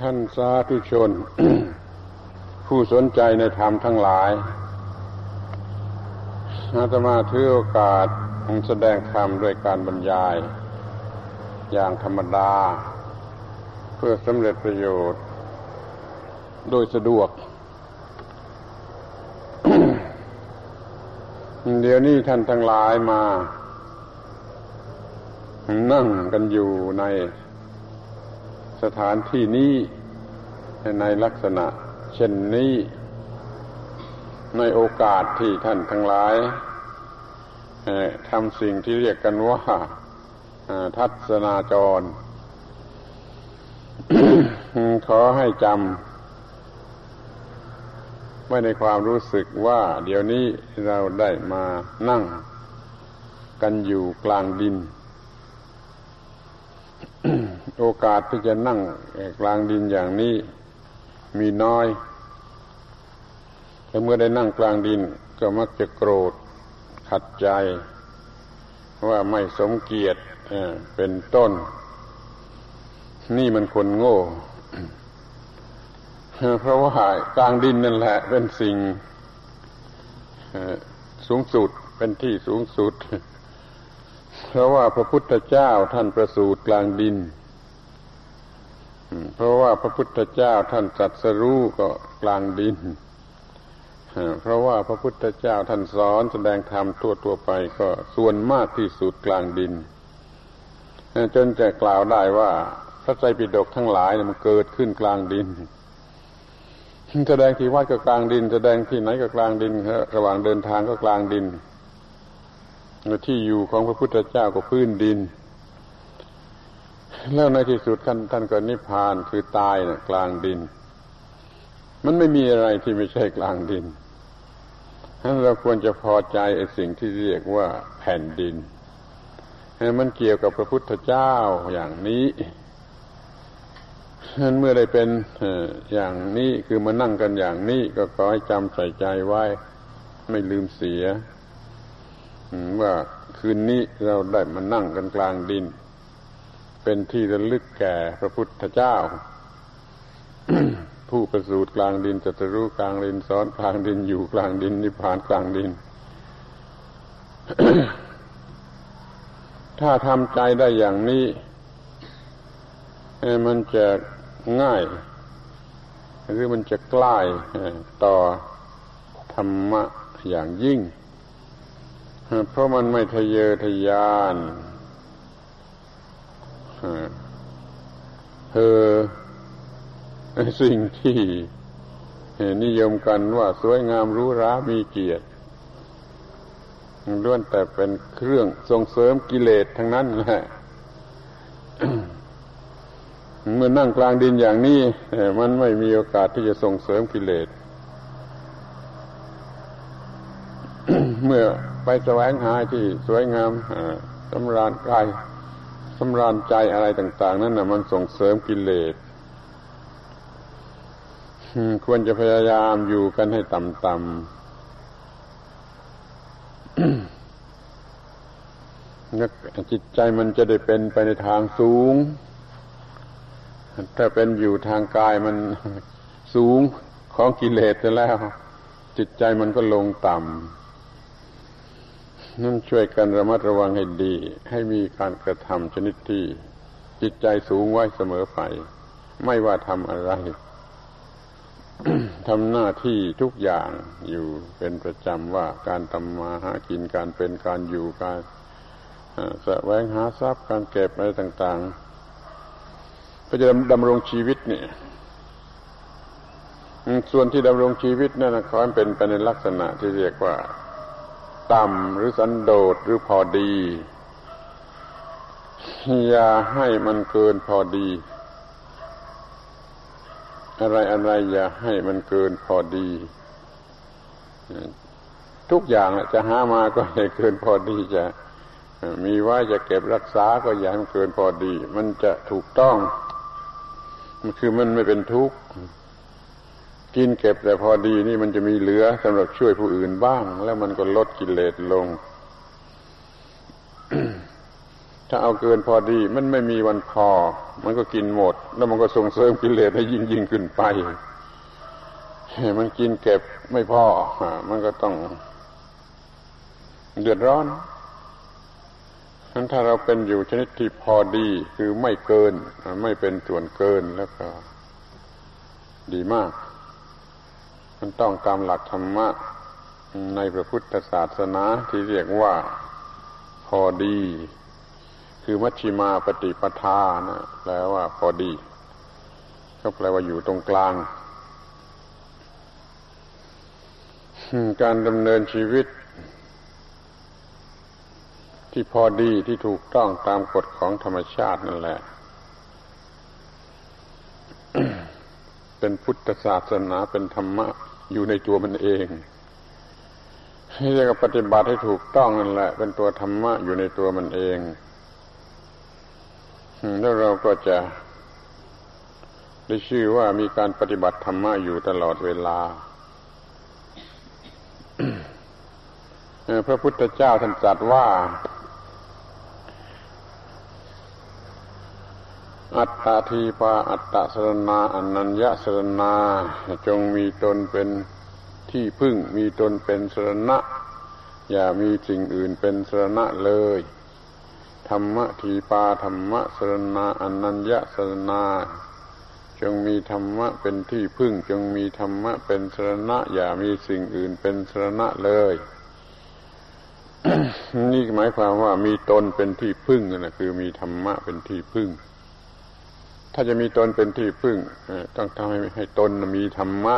ท่านสาธุชน ผู้สนใจในธรรมทั้งหลายอาตมาถือโอกาสแสดงธรรมด้วยการบรรยาย อย่างธรรมดา เพื่อสำเร็จประโยชน์ โดยสะดวก เดี๋ยวนี้ท่านทั้งหลายมา นั่งกันอยู่ใน สถานที่นี้ในลักษณะ เช่นนี้ ในโอกาสที่ท่านทั้งหลายทำสิ่งที่เรียกกันว่าทัศนาจร ขอให้จำไว้ในความรู้สึกว่า เดี๋ยวนี้เราได้มานั่ง กันอยู่กลางดิน โอกาสที่จะนั่งกลางดินอย่างนี้มีน้อยแต่เมื่อได้นั่งกลางดินก็มักจะโกรธขัดใจ ว่าไม่สมเกียรติเป็นต้น นี่มันคนโง่ เพราะว่ากลางดินนั่นแหละ เป็นสิ่งสูงสุดเป็นที่สูงสุด เพราะว่าพระพุทธเจ้าท่านประสูติกลางดิน เพราะว่าพระพุทธเจ้าท่านจัดสรู้ก็กลางดิน เพราะว่าพระพุทธเจ้าท่านสอนแสดงธรรมทั่วตัวไปก็ส่วนมากที่สุดกลางดิน จนจะกล่าวได้ว่าพระไตรปิฎกทั้งหลายมันเกิดขึ้นกลางดิน แสดงที่วัดก็กลางดิน แสดงที่ไหนก็กลางดินระหว่างเดินทางก็กลางดินที่อยู่ของพระพุทธเจ้าก็พื้นดิน แล้วในที่สุดท่านท่านก็นิพพานคือตายนะกลางดิน มันไม่มีอะไรที่ไม่ใช่กลางดินฉะนั้นเราควรจะพอใจไอ้สิ่งที่เรียกว่าแผ่นดินมันเกี่ยวกับพระพุทธเจ้าอย่างนี้นั้นเมื่อได้เป็นอย่างนี้คือมานั่งกันอย่างนี้ก็ขอให้จำใส่ใจไว้ ไม่ลืมเสียว่าคืนนี้เราได้มานั่งกันกลางดิน เป็นที่ระลึกแก่พระพุทธเจ้า ผู้ประสูติกลางดินจะรู้กลางดินสอนกลางดินอยู่กลางดินนิพพานกลางดิน ถ้าทำใจได้อย่างนี้มันจะง่าย หรือมันจะใกล้ต่อธรรมะอย่างยิ่ง เพราะมันไม่ทะเยอทะยาน เธอสิ่งที่นิยมกันว่าสวยงามรู้รามีเกียรติล้วนแต่เป็นเครื่องส่งเสริมกิเลสทั้งนั้นแหละเมื่อนั่งกลางดินอย่างนี้มันไม่มีโอกาสที่จะส่งเสริมกิเลส เมื่อไปแสวงหาที่สวยงามสำราญกายำราญใจอะไรต่าง ๆ นั่นนะมันส่งเสริมกิเลสควรจะพยายามอยู่กันให้ต่ำๆจิตใจมันจะได้เป็นไปในทางสูง ถ้าเป็นอยู่ทางกายมันสูงของกิเลสแล้ว จิตใจมันก็ลงต่ำ นั่นช่วยกันระมัดระวังให้ดี ให้มีการกระทำชนิดที่จิตใจสูงไว้เสมอไป ไม่ว่าทำอะไรทำหน้าที่ทุกอย่างอยู่เป็นประจำว่าการทำมาหากินการเป็นการอยู่การแสวงหาทรัพย์การเก็บอะไรต่างๆก็จะดำรงชีวิตเนี่ยส่วนที่ดำรงชีวิตนั่นนะขอให้เป็นไปในลักษณะที่เรียกว่า ต่ำหรือสันโดษหรือพอดี อย่าให้มันเกินพอดี อะไรอะไรอย่าให้มันเกินพอดี ทุกอย่างจะหามาก็ให้เกินพอดีจะมีไว้จะเก็บรักษาก็อย่าให้มันเกินพอดี มันจะถูกต้อง มันคือมันไม่เป็นทุกข์ กินเก็บแต่พอดีนี่มันจะมีเหลือสำหรับช่วยผู้อื่นบ้าง แล้วมันก็ลดกิเลสลง ถ้าเอาเกินพอดี มันไม่มีวันพอ มันก็กินหมด แล้วมันก็ส่งเสริมกิเลสให้ยิ่งยิ่งขึ้นไปมันกินเก็บไม่พอมันก็ต้องเดือดร้อนนั้นถ้าเราเป็นอยู่ชนิดที่พอดีคือไม่เกิน ไม่เป็นส่วนเกินแล้วก็ดีมาก มันต้องตามหลักธรรมะในพระพุทธศาสนาที่เรียกว่าพอดี คือมัชชิมาปฏิปทานะแปลว่าพอดี ก็แปลว่าอยู่ตรงกลาง การดำเนินชีวิต ที่พอดีที่ถูกต้องตามกฎของธรรมชาตินั่นแหละ เป็นพุทธศาสนาเป็นธรรมะ อยู่ในตัวมันเองให้เรียกปฏิบัติให้ถูกต้องนั่นแหละ เป็นตัวธรรมะอยู่ในตัวมันเองแล้วเราก็จะได้ชื่อว่ามีการปฏิบัติธรรมะอยู่ตลอดเวลาพระพุทธเจ้าท่านตรัสว่า อัตตาทีปาอัตตสรนาอนัญญสรนาจงมีตนเป็นที่พึ่งมีตนเป็นสรณะ อย่ามีสิ่งอื่นเป็นสรณะเลย ธรรมทีปาธรรมสรนาอนัญญสรนาจงมีธรรมะเป็นที่พึ่ง จงมีธรรมะเป็นสรณะ อย่ามีสิ่งอื่นเป็นสรณะเลยนี่หมายความว่ามีตนเป็นที่พึ่งนะคือมีธรรมะเป็นที่พึ่ง ถ้าจะมีตนเป็นที่พึ่งต้องทำให้ให้ตนมีธรรมะ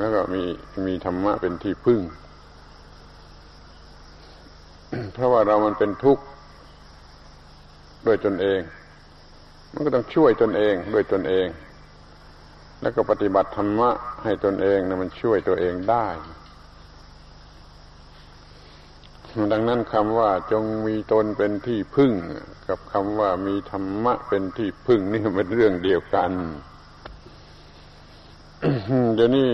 แล้วก็มีมีธรรมะเป็นที่พึ่ง เพราะว่าเรามันเป็นทุกข์ด้วยตนเอง มันก็ต้องช่วยตนเองด้วยตนเอง แล้วก็ปฏิบัติธรรมะให้ตนเองนะมันช่วยตัวเองได้ ดังนั้นคำว่าจงมีตนเป็นที่พึ่ง กับคำว่ามีธรรมะเป็นที่พึ่งนี่เป็นเรื่องเดียวกัน เดี๋ยวนี้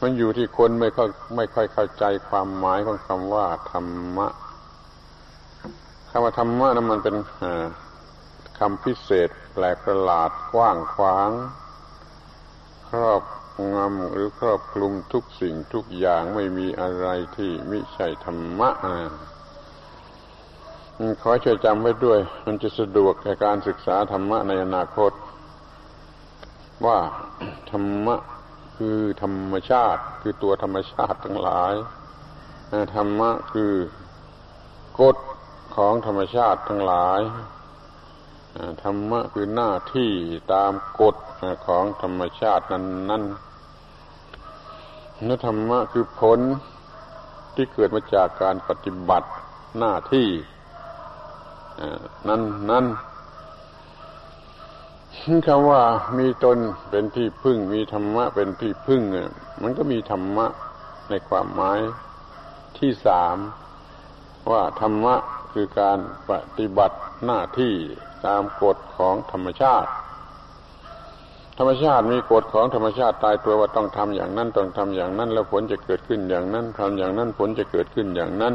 มันอยู่ที่คนไม่ค่อยไม่ค่อยเข้าใจความหมายของคำว่าธรรมะคำว่าธรรมะนั้นมันเป็นคำพิเศษ แปลกประหลาดกว้างขวาง ครอบ งำหรือครอบคลุมทุกสิ่งทุกอย่างไม่มีอะไรที่มิใช่ธรรมะขอช่วยจำไว้ด้วย มันจะสะดวกในการศึกษาธรรมะในอนาคต ว่าธรรมะคือธรรมชาติ คือตัวธรรมชาติทั้งหลายธรรมะคือกฎของธรรมชาติทั้งหลายธรรมะคือหน้าที่ตามกฎของธรรมชาตินั้นนั้ นธรรมะคือผลที่เกิดมาจากการปฏิบัติหน้าที่นั้นนั้นคำว่ามีตนเป็นที่พึ่ง มีธรรมะเป็นที่พึ่งเนี่ยมันก็มีธรรมะในความหมายที่สามว่าธรรมะคือการปฏิบัติหน้าที่ตามกฎของธรรมชาติ ธรรมชาติมีกฎของธรรมชาติตายตัวว่าต้องทำอย่างนั้นต้องทำอย่างนั้น แล้วผลจะเกิดขึ้นอย่างนั้นทำอย่างนั้นผลจะเกิดขึ้นอย่างนั้น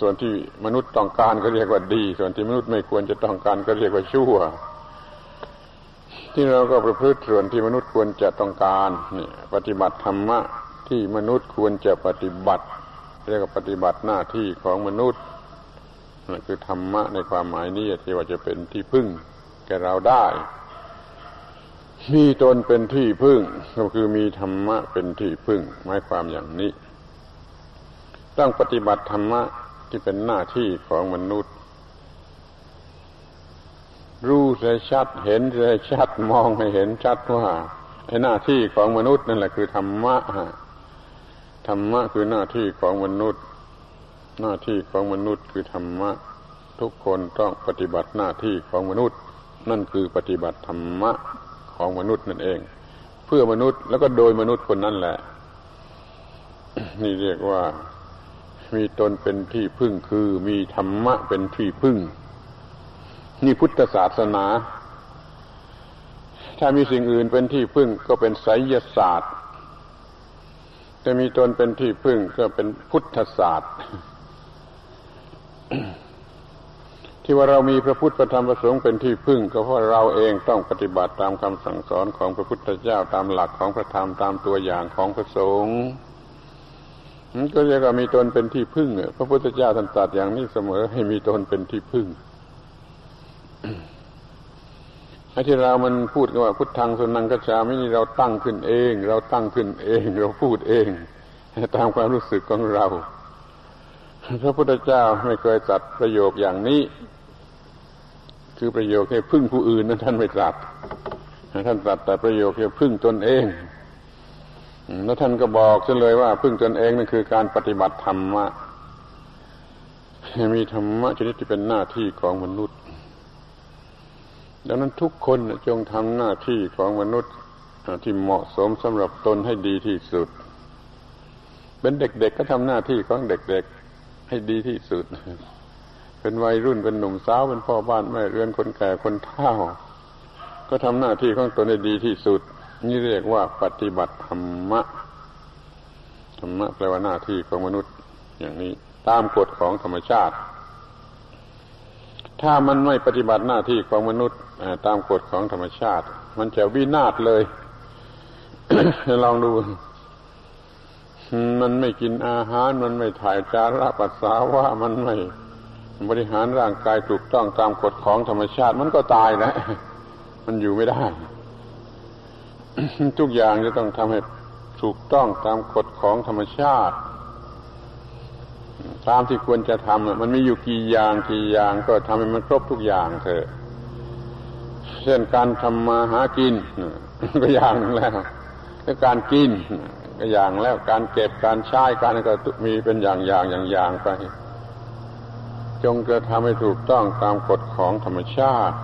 ส่วนที่มนุษย์ต้องการก็เรียกว่าดี ส่วนที่มนุษย์ไม่ควรจะต้องการก็เรียกว่าชั่ว ที่เราก็ประพฤติส่วนที่มนุษย์ควรจะต้องการนี่ปฏิบัติธรรมะที่มนุษย์ควรจะปฏิบัติ เรียกว่าปฏิบัติหน้าที่ของมนุษย์นั่นคือธรรมะในความหมายนี้ที่ว่าจะเป็นที่พึ่งแก่เราได้ มีตนเป็นที่พึ่ง ก็คือมีธรรมะเป็นที่พึ่งหมายความอย่างนี้ ต้องปฏิบัติธรรมะที่เป็นหน้าที่ของมนุษย์ รู้ใะชัดเห็นใะชัดมองให้เห็นชัดว่าไอ้หน้าที่ของมนุษย์นั่นแหละคือธรรมะธรรมะคือหน้าที่ของมนุษย์ หน้าที่ของมนุษย์คือธรรมะ ทุกคนต้องปฏิบัติหน้าที่ของมนุษย์ นั่นคือปฏิบัติธรรมะ ของมนุษย์นั่นเอง เพื่อมนุษย์แล้วก็โดยมนุษย์คนนั้นแหละ นี่เรียกว่ามีตนเป็นที่พึ่งคือมีธรรมะเป็นที่พึ่ง นี่พุทธศาสนา ถ้ามีสิ่งอื่นเป็นที่พึ่งก็เป็นไสยศาสตร์แต่มีตนเป็นที่พึ่งก็เป็นพุทธศาสตร์ ที่ว่าเรามีพระพุทธธรรมพระสงฆ์เป็นที่พึ่ง ก็เพราะเราเองต้องปฏิบัติตามคำสั่งสอนของพระพุทธเจ้าตามหลักของพระธรรมตามตัวอย่างของพระสงฆ์ก็เรียกว่ามีตนเป็นที่พึ่งพระพุทธเจ้าท่านตรัสอย่างนี้เสมอให้มีตนเป็นที่พึ่งไอ้ที่เรามันพูดกันว่าพุทธังสุนังกัจฉาไม่นี่เราตั้งขึ้นเอง เราตั้งขึ้นเอง เราพูดเอง ตามความรู้สึกของเรา พระพุทธเจ้าไม่เคยตรัสประโยคอย่างนี้ คือประโยคให้พึ่งผู้อื่นนั้นท่านไม่ตรัสท่านตรัสแต่ประโยคให้พึ่งตนเองแล้วท่านก็บอกเฉลยว่า พึ่งตนเองนั่นคือการปฏิบัติธรรมะมีธรรมะชนิดที่เป็นหน้าที่ของมนุษย์ ดังนั้นทุกคนจงทำหน้าที่ของมนุษย์ที่เหมาะสมสำหรับตนให้ดีที่สุด เป็นเด็กๆก็ทำหน้าที่ของเด็กๆให้ดีที่สุด เป็นวัยรุ่นเป็นหนุ่มสาวเป็นพ่อบ้านแม่เรือนคนแก่คนเฒ่า ก็ทำหน้าที่ของตนให้ดีที่สุด นี่เรียกว่าปฏิบัติธรรมะธรรมะแปลว่าหน้าที่ของมนุษย์อย่างนี้ตามกฎของธรรมชาติ ถ้ามันไม่ปฏิบัติหน้าที่ของมนุษย์ตามกฎของธรรมชาติ มันจะวินาศเลยลองดู มันไม่กินอาหาร มันไม่ถ่ายจาระปัสสาวะมันไม่ บริหารร่างกายถูกต้องตามกฎของธรรมชาติมันก็ตายนะ มันอยู่ไม่ได้ ทุกอย่างจะต้องทำให้ถูกต้องตามกฎของธรรมชาติ ตามที่ควรจะทำมันมีอยู่กี่อย่างกี่อย่างก็ทำให้มันครบทุกอย่างเถอะ เช่นการทำมาหากินก็อย่างนึงแล้วแล้วการกินก็อย่างแล้วการเก็บการใช้การก็มีเป็นอย่างอย่างอย่างอย่างไป จงจะทำให้ถูกต้องตามกฎของธรรมชาติ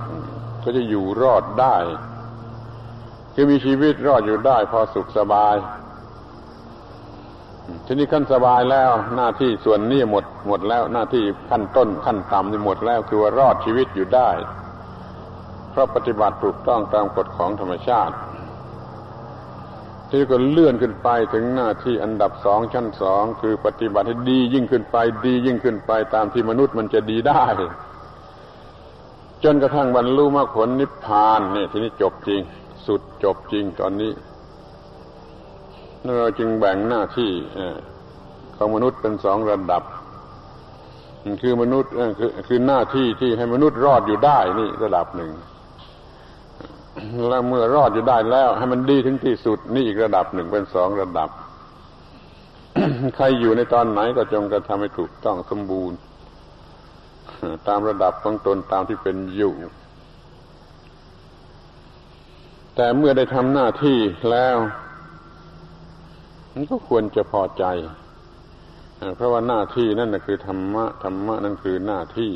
ก็จะอยู่รอดได้คือมีชีวิตรอดอยู่ได้พอสุขสบาย ทีนี้ขั้นสบายแล้วหน้าที่ส่วนนี้หมดหมดแล้วหน้าที่ขั้นต้นขั้นต่ำนี่หมดแล้วคือว่ารอดชีวิตอยู่ได้ เพราะปฏิบัติถูกต้องตามกฎของธรรมชาติ ที่ก็เลื่อนขึ้นไปถึงหน้าที่อันดับสองชั้นสองคือปฏิบัติให้ดียิ่งขึ้นไป ดียิ่งขึ้นไปตามที่มนุษย์มันจะดีได้ จนกระทั่งบรรลุมรรคผลนิพพานนี่ทีนี้จบจริง สุดจบจริงตอนนี้เราจึงแบ่งหน้าที่ของมนุษย์เป็นสองระดับคือมนุษย์คือคือหน้าที่ที่ให้มนุษย์รอดอยู่ได้นี่ระดับหนึ่ง แล้วเมื่อรอดอยู่ได้แล้ว ให้มันดีถึงที่สุดนี่อีกระดับหนึ่งเป็นสองระดับ ใครอยู่ในตอนไหนก็จงกระทำให้ถูกต้องสมบูรณ์ ตามระดับของตนตามที่เป็นอยู่ แต่เมื่อได้ทำหน้าที่แล้วมันก็ควรจะพอใจ เพราะว่าหน้าที่นั่นคือธรรมะธรรมะนั่นคือหน้าที่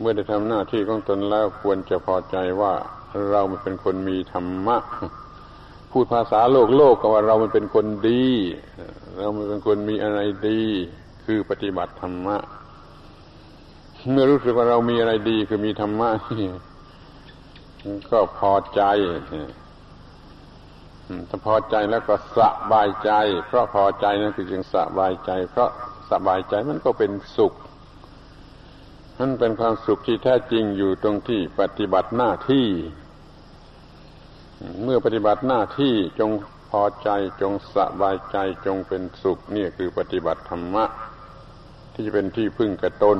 เมื่อได้ทำหน้าที่ของตนแล้วควรจะพอใจว่า เรามันเป็นคนมีธรรมะ พูดภาษาโลกโลกก็ว่าเรามันเป็นคนดี เรามันเป็นคนมีอะไรดี คือปฏิบัติธรรมะ เมื่อรู้สึกว่าเรามีอะไรดีคือมีธรรมะก็พอใจถ้าพอใจแล้วก็สบายใจ เพราะพอใจนั่นคือจึงสบายใจ เพราะสบายใจมันก็เป็นสุขนั่นเป็นความสุขที่แท้จริงอยู่ตรงที่ปฏิบัติหน้าที่ เมื่อปฏิบัติหน้าที่จงพอใจจงสบายใจจงเป็นสุขนี่คือปฏิบัติธรรมะ ที่จะเป็นที่พึ่งกระตน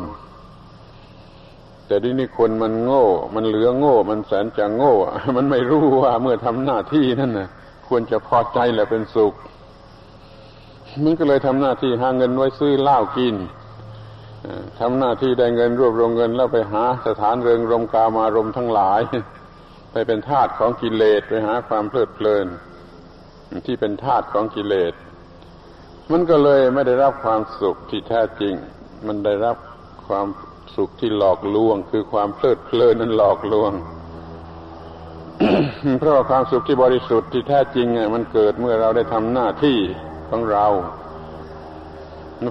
แต่ที่นี่คนมันโง่ มันเหลือโง่ มันแสนจะโง่ มันไม่รู้ว่าเมื่อทำหน้าที่นั่นนะควรจะพอใจแหละเป็นสุข มันก็เลยทำหน้าที่หาเงินไว้ซื้อเหล้ากินทำหน้าที่ได้เงินรวบรวมเงินแล้วไปหาสถานเริงรมกามารมทั้งหลาย ไปเป็นทาสของกิเลสไปหาความเพลิดเพลิน ที่เป็นทาสของกิเลส มันก็เลยไม่ได้รับความสุขที่แท้จริง มันได้รับความสุขที่หลอกลวง คือความเพลิดเพลินนั้นหลอกลวง เพราะความสุขที่บริสุทธิ์ที่แท้จริงมันเกิดเมื่อเราได้ทำหน้าที่ของเรา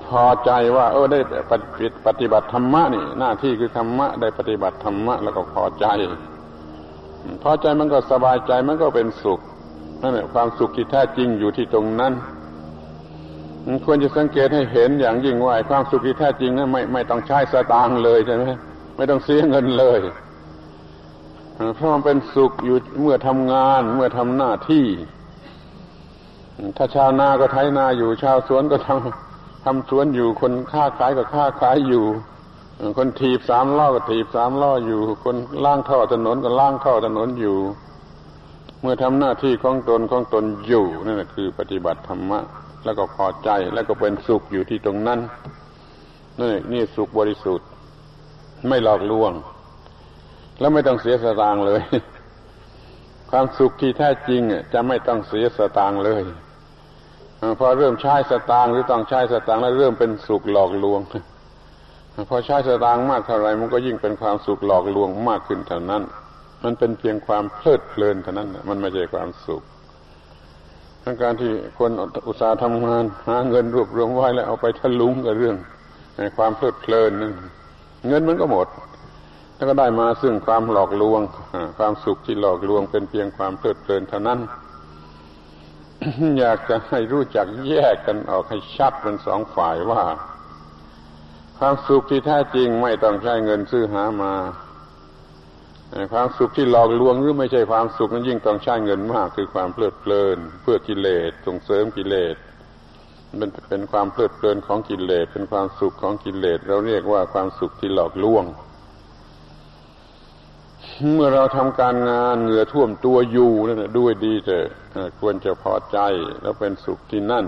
พอใจว่า เออได้ปฏิบัติธรรมะนี่ หน้าที่คือธรรมะได้ปฏิบัติธรรมะแล้วก็พอใจ พอใจมันก็สบายใจมันก็เป็นสุขนั่นแหละความสุขที่แท้จริงอยู่ที่ตรงนั้นควรจะสังเกตให้เห็นอย่างยิ่งว่าความสุขที่แท้จริงนั้นไม่ไม่ต้องใช้สตางค์เลยใช่ไหมไม่ต้องเสียเงินเลยเพราะมันเป็นสุขอยู่เมื่อทำงาน เมื่อทำหน้าที่ ถ้าชาวนาก็ไถนาอยู่ ชาวสวนก็ทำทำสวนอยู่คนค้าขายก็ค้าขายอยู่ คนถีบสามล้อก็ถีบสามล้ออยู่ คนล่างท่อถนนก็ล่างท่อถนนอยู่ เมื่อทำหน้าที่ของตนของตนอยู่นั่นคือ ปฏิบัติธรรมะ แล้วก็พอใจแล้วก็เป็นสุขอยู่ที่ตรงนั้นนี่นี่สุขบริสุทธิ์ ไม่หลอกลวง แล้วไม่ต้องเสียสตางค์เลย ความสุขที่แท้จริงจะไม่ต้องเสียสตางค์เลยพอเริ่มใช้สตางค์หรือต้องใช้สตางค์แล้วเริ่มเป็นสุขหลอกลวง พอใช้สตางค์มากเท่าไรมันก็ยิ่งเป็นความสุขหลอกลวงมากขึ้นเท่านั้น มันเป็นเพียงความเพลิดเพลินเท่านั้นมันไม่ใช่ความสุขทั้งการที่คนอุตสาห์ทำงานหาเงินรวบรวมไว้แล้วเอาไปทะลุงกับเรื่องในความเพลิดเพลินนั่นเงินมันก็หมด แล้วก็ได้มาซึ่งความหลอกลวงความสุขที่หลอกลวง เป็นเพียงความเพลิดเพลินเท่านั้น อยากจะให้รู้จักแยกกันออกให้ชัดเป็นสองฝ่ายว่า ความสุขที่แท้จริงไม่ต้องใช้เงินซื้อหามาความสุขที่หลอกลวงหรือไม่ใช่ความสุขนั้นยิ่งต้องใช้เงินมากคือความเพลิดเพลิน เพื่อกิเลสส่งเสริมกิเลสมันเป็นความเพลิดเพลินของกิเลสเป็นความสุขของกิเลสเราเรียกว่าความสุขที่หลอกลวง เมื่อเราทำการงานเหงื่อท่วมตัวอยู่นั่นด้วยดีเถอะควรจะพอใจแล้วเป็นสุขที่นั่น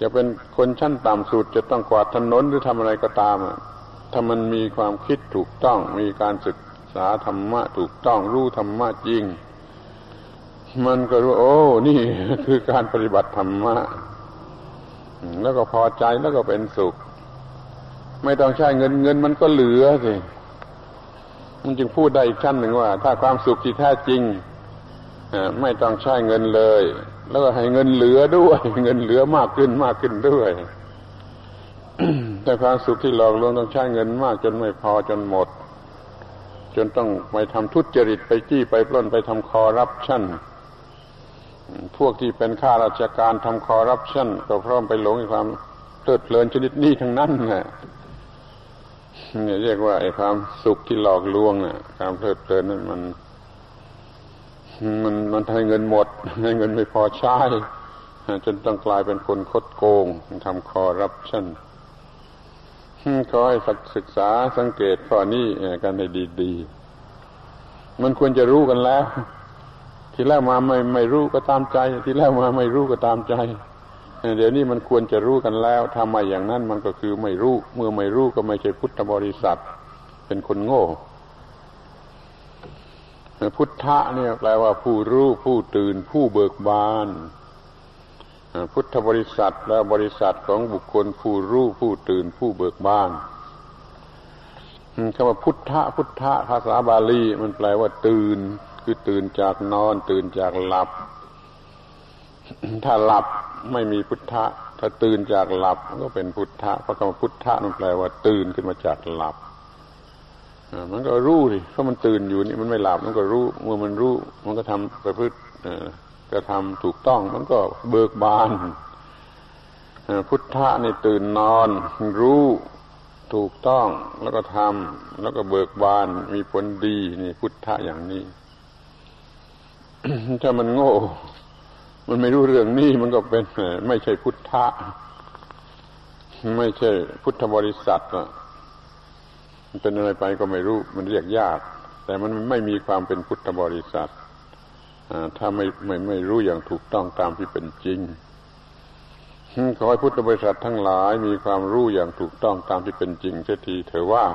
จะเป็นคนชั้นต่ำสุดจะต้องกวาดถนนหรือทำอะไรก็ตามถ้ามันมีความคิดถูกต้อง มีการศึกษาธรรมะถูกต้องรู้ธรรมะจริง มันก็รู้โอ้นี่คือการปฏิบัติธรรมะแล้วก็พอใจแล้วก็เป็นสุข ไม่ต้องใช้เงินเงินมันก็เหลือสิมันจึงพูดได้อีกชั้นหนึ่งว่า ถ้าความสุขที่แท้จริงไม่ต้องใช้เงินเลย แล้วก็ให้เงินเหลือด้วย เงินเหลือมากขึ้นมากขึ้นด้วยแต่ความสุขที่หลอกลวงต้องใช้เงินมากจนไม่พอจนหมด จนต้องไปทำทุจริตไปจี้ไปปล้นไปทำคอรับชั่นพวกที่เป็นข้าราชการทำคอรับชั่นก็พร้อมไปหลงในความเพลิดเพลินชนิดนี้ทั้งนั้นแหละเนี่ยเรียกว่าไอ้ความสุขที่หลอกลวงอะ ความเพลิดเพลินนั้นมัน มันมันให้เงินหมด ให้เงินไม่พอใช้จนต้องกลายเป็นคนคดโกงทำคอรับชั่นขอให้ศึกษาสังเกตข้อนี้กันให้ดีๆ มันควรจะรู้กันแล้ว ทีแรกมาไม่ไม่รู้ก็ตามใจ ทีแรกมาไม่รู้ก็ตามใจ เดี๋ยวนี้มันควรจะรู้กันแล้วทำไมอย่างนั้นมันก็คือไม่รู้ เมื่อไม่รู้ก็ไม่ใช่พุทธบริษัท เป็นคนโง่ พุทธะเนี่ยแปลว่าผู้รู้ผู้ตื่นผู้เบิกบานพุทธบริษัทและบริษัทของบุคคลผู้รู้ผู้ตื่นผู้เบิกบานคำว่าพุทธะพุทธะภาษาบาลีมันแปลว่าตื่น คือตื่นจากนอน ตื่นจากหลับ ถ้าหลับไม่มีพุทธะ ถ้าตื่นจากหลับก็เป็นพุทธะเพราะคำว่าพุทธะนั่นแปลว่าตื่นขึ้นมาจากหลับ มันก็รู้ดิเพราะมันตื่นอยู่นี่มันไม่หลับมันก็รู้เมื่อมันรู้ มันก็ทำประพฤติกระทำถูกต้อง มันก็เบิกบานพุทธะนี่ตื่นนอน รู้ถูกต้องแล้วก็ทำแล้วก็เบิกบานมีผลดีนี่พุทธะอย่างนี้ ถ้ามันโง่ มันไม่รู้เรื่องนี้มันก็เป็นไม่ใช่พุทธะไม่ใช่พุทธบริษัท มันเป็นอะไรไปก็ไม่รู้ มันเรียกยาก แต่มันไม่มีความเป็นพุทธบริษัทถ้าไม่ไม่ไม่รู้อย่างถูกต้องตามที่เป็นจริงขอให้พุทธบริษัททั้งหลายมีความรู้อย่างถูกต้องตามที่เป็นจริงเสียทีเถอะว่า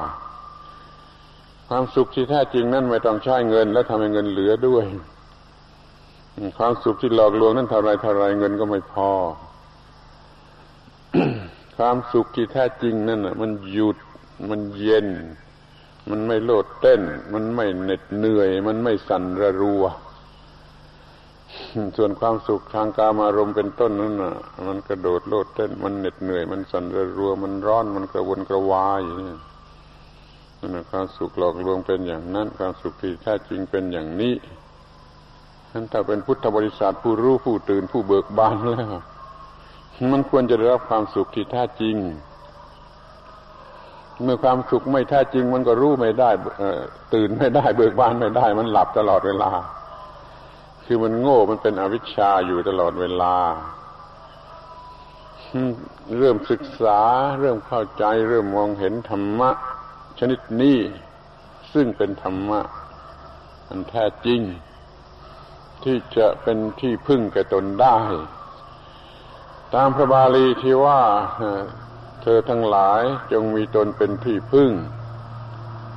ความสุขที่แท้จริงนั้นไม่ต้องใช้เงิน และทำให้เงินเหลือด้วย ความสุขที่หลอกลวงนั้นเท่าไรเท่าไรเงินก็ไม่พอ ความสุขที่แท้จริงนั่นมันหยุด มันเย็น มันไม่โลดเต้น มันไม่เหน็ดเหนื่อย มันไม่สั่นระรัว ส่วนความสุขทางกามารมณ์เป็นต้นนั่นน่ะ มันกระโดดโลดเต้น มันเหน็ดเหนื่อย มันสั่นระรัว มันร้อน มันกระวนกระวายนี่นั่นความสุขหลอกลวงเป็นอย่างนั้น ความสุขที่แท้จริงเป็นอย่างนี้นั้นถ้าเป็นพุทธบริษัทผู้รู้ผู้ตื่นผู้เบิกบานแล้ว มันควรจะได้รับความสุขที่แท้จริง เมื่อความสุขไม่แท้จริงมันก็รู้ไม่ได้ตื่นไม่ได้เบิกบานไม่ได้ มันหลับตลอดเวลา คือมันโง่มันเป็นอวิชชาอยู่ตลอดเวลาเริ่มศึกษา เริ่มเข้าใจ เริ่มมองเห็นธรรมะ ชนิดนี้ ซึ่งเป็นธรรมะอันแท้จริง ที่จะเป็นที่พึ่งแก่ตนได้ ตามพระบาลีที่ว่า เธอทั้งหลายจงมีตนเป็นที่พึ่ง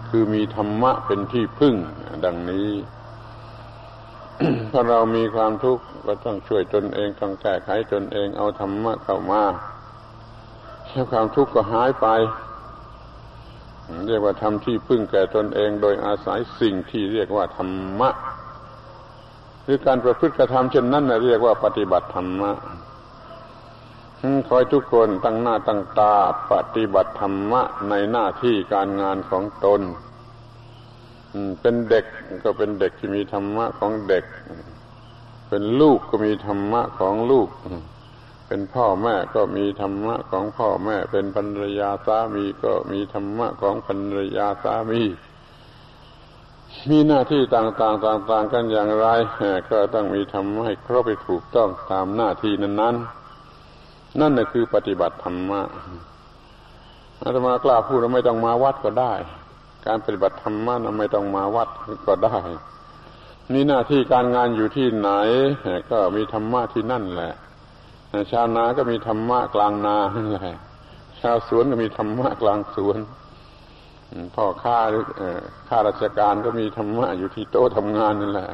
คือมีธรรมะเป็นที่พึ่ง ดังนี้ ถ้าเรามีความทุกข์ก็ต้องช่วยตนเองต้องแก้ไขตนเองเอาธรรมะเข้ามาแล้วความทุกข์ก็หายไป เรียกว่าทำที่พึ่งแก่ตนเอง โดยอาศัยสิ่งที่เรียกว่าธรรมะหรือการประพฤติกระทำเช่นนั้นเรียกว่าปฏิบัติธรรมะ คอยทุกคนตั้งหน้าตั้งตาปฏิบัติธรรมะในหน้าที่การงานของตนเป็นเด็กก็เป็นเด็กที่มีธรรมะของเด็ก เป็นลูกก็มีธรรมะของลูก เป็นพ่อแม่ก็มีธรรมะของพ่อแม่ เป็นภรรยาสามีก็มีธรรมะของภรรยาสามี มีหน้าที่ต่างๆต่างๆกันอย่างไรก็ต้องมีทำให้ครบไปถูกต้องตามหน้าที่นั้นๆ นั่นแหละคือปฏิบัติธรรมะอาตมากล้าพูดว่าไม่ต้องมาวัดก็ได้ การปฏิบัติธรรมะนั้นไม่ต้องมาวัดก็ได้ มีหน้าที่การงานอยู่ที่ไหน ก็มีธรรมะที่นั่นแหละ ชาวนาก็มีธรรมะกลางนานั่นแหละ ชาวสวนก็มีธรรมะกลางสวน พ่อข้าหรือข้าราชการก็มีธรรมะอยู่ที่โต๊ะทำงานนั่นแหละ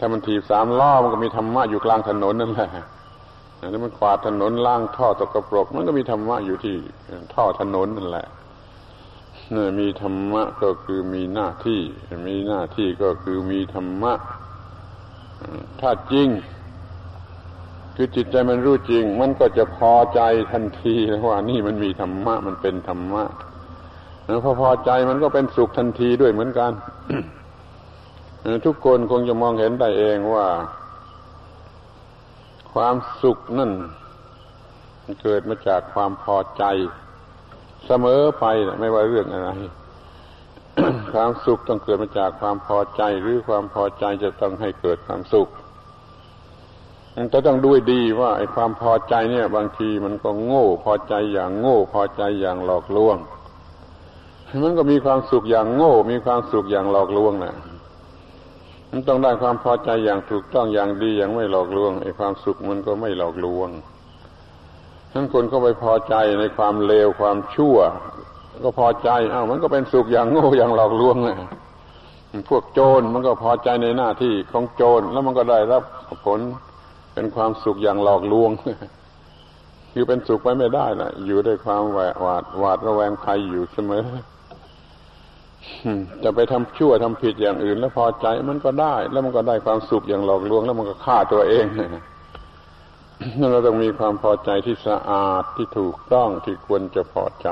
ถ้ามันถีบสามล้อมันก็มีธรรมะอยู่กลางถนนนั่นแหละ ถ้ามันกวาดถนนล่างท่อตกกระปรก มันก็มีธรรมะอยู่ที่ท่อถนนนั่นแหละนี่มีธรรมะก็คือมีหน้าที่ มีหน้าที่ก็คือมีธรรมะถ้าจริง คือจิตใจมันรู้จริง มันก็จะพอใจทันทีว่านี่มันมีธรรมะ มันเป็นธรรมะพอพอใจมันก็เป็นสุขทันทีด้วยเหมือนกัน ทุกคนคงจะมองเห็นได้เองว่า ความสุขนั่นมันเกิดมาจากความพอใจ เสมอไปไม่ว่าเรื่องอะไร ความสุขต้องเกิดมาจากความพอใจหรือความพอใจจะต้องให้เกิดความสุขแต่ต้องด้วยดีว่าไอ้ความพอใจเนี่ย บางทีมันก็โง่ พอใจอย่างโง่ พอใจอย่างหลอกลวงมันก็มีความสุขอย่างโง่ มีความสุขอย่างหลอกลวงน่ะ มันต้องได้ความพอใจอย่างถูกต้องอย่างดีอย่างไม่หลอกลวงไอ้ความสุขมันก็ไม่หลอกลวง ทั้งคนก็ไปพอใจในความเลวความชั่ว ก็พอใจอ้าวมันก็เป็นสุขอย่างโง่อย่างหลอกลวงนะพวกโจรมันก็พอใจในหน้าที่ของโจรแล้วมันก็ได้รับผลเป็นความสุขอย่างหลอกลวงคือเป็นสุขไปไม่ได้ละอยู่ด้วยความหวาดหวาดระแวงภัยอยู่เสมอ จะไปทำชั่วทำผิดอย่างอื่น แล้วพอใจมันก็ได้ แล้วมันก็ได้ความสุขอย่างหลอกลวง แล้วมันก็ฆ่าตัวเองนั่นเราต้องมีความพอใจที่สะอาดที่ถูกต้องที่ควรจะพอใจ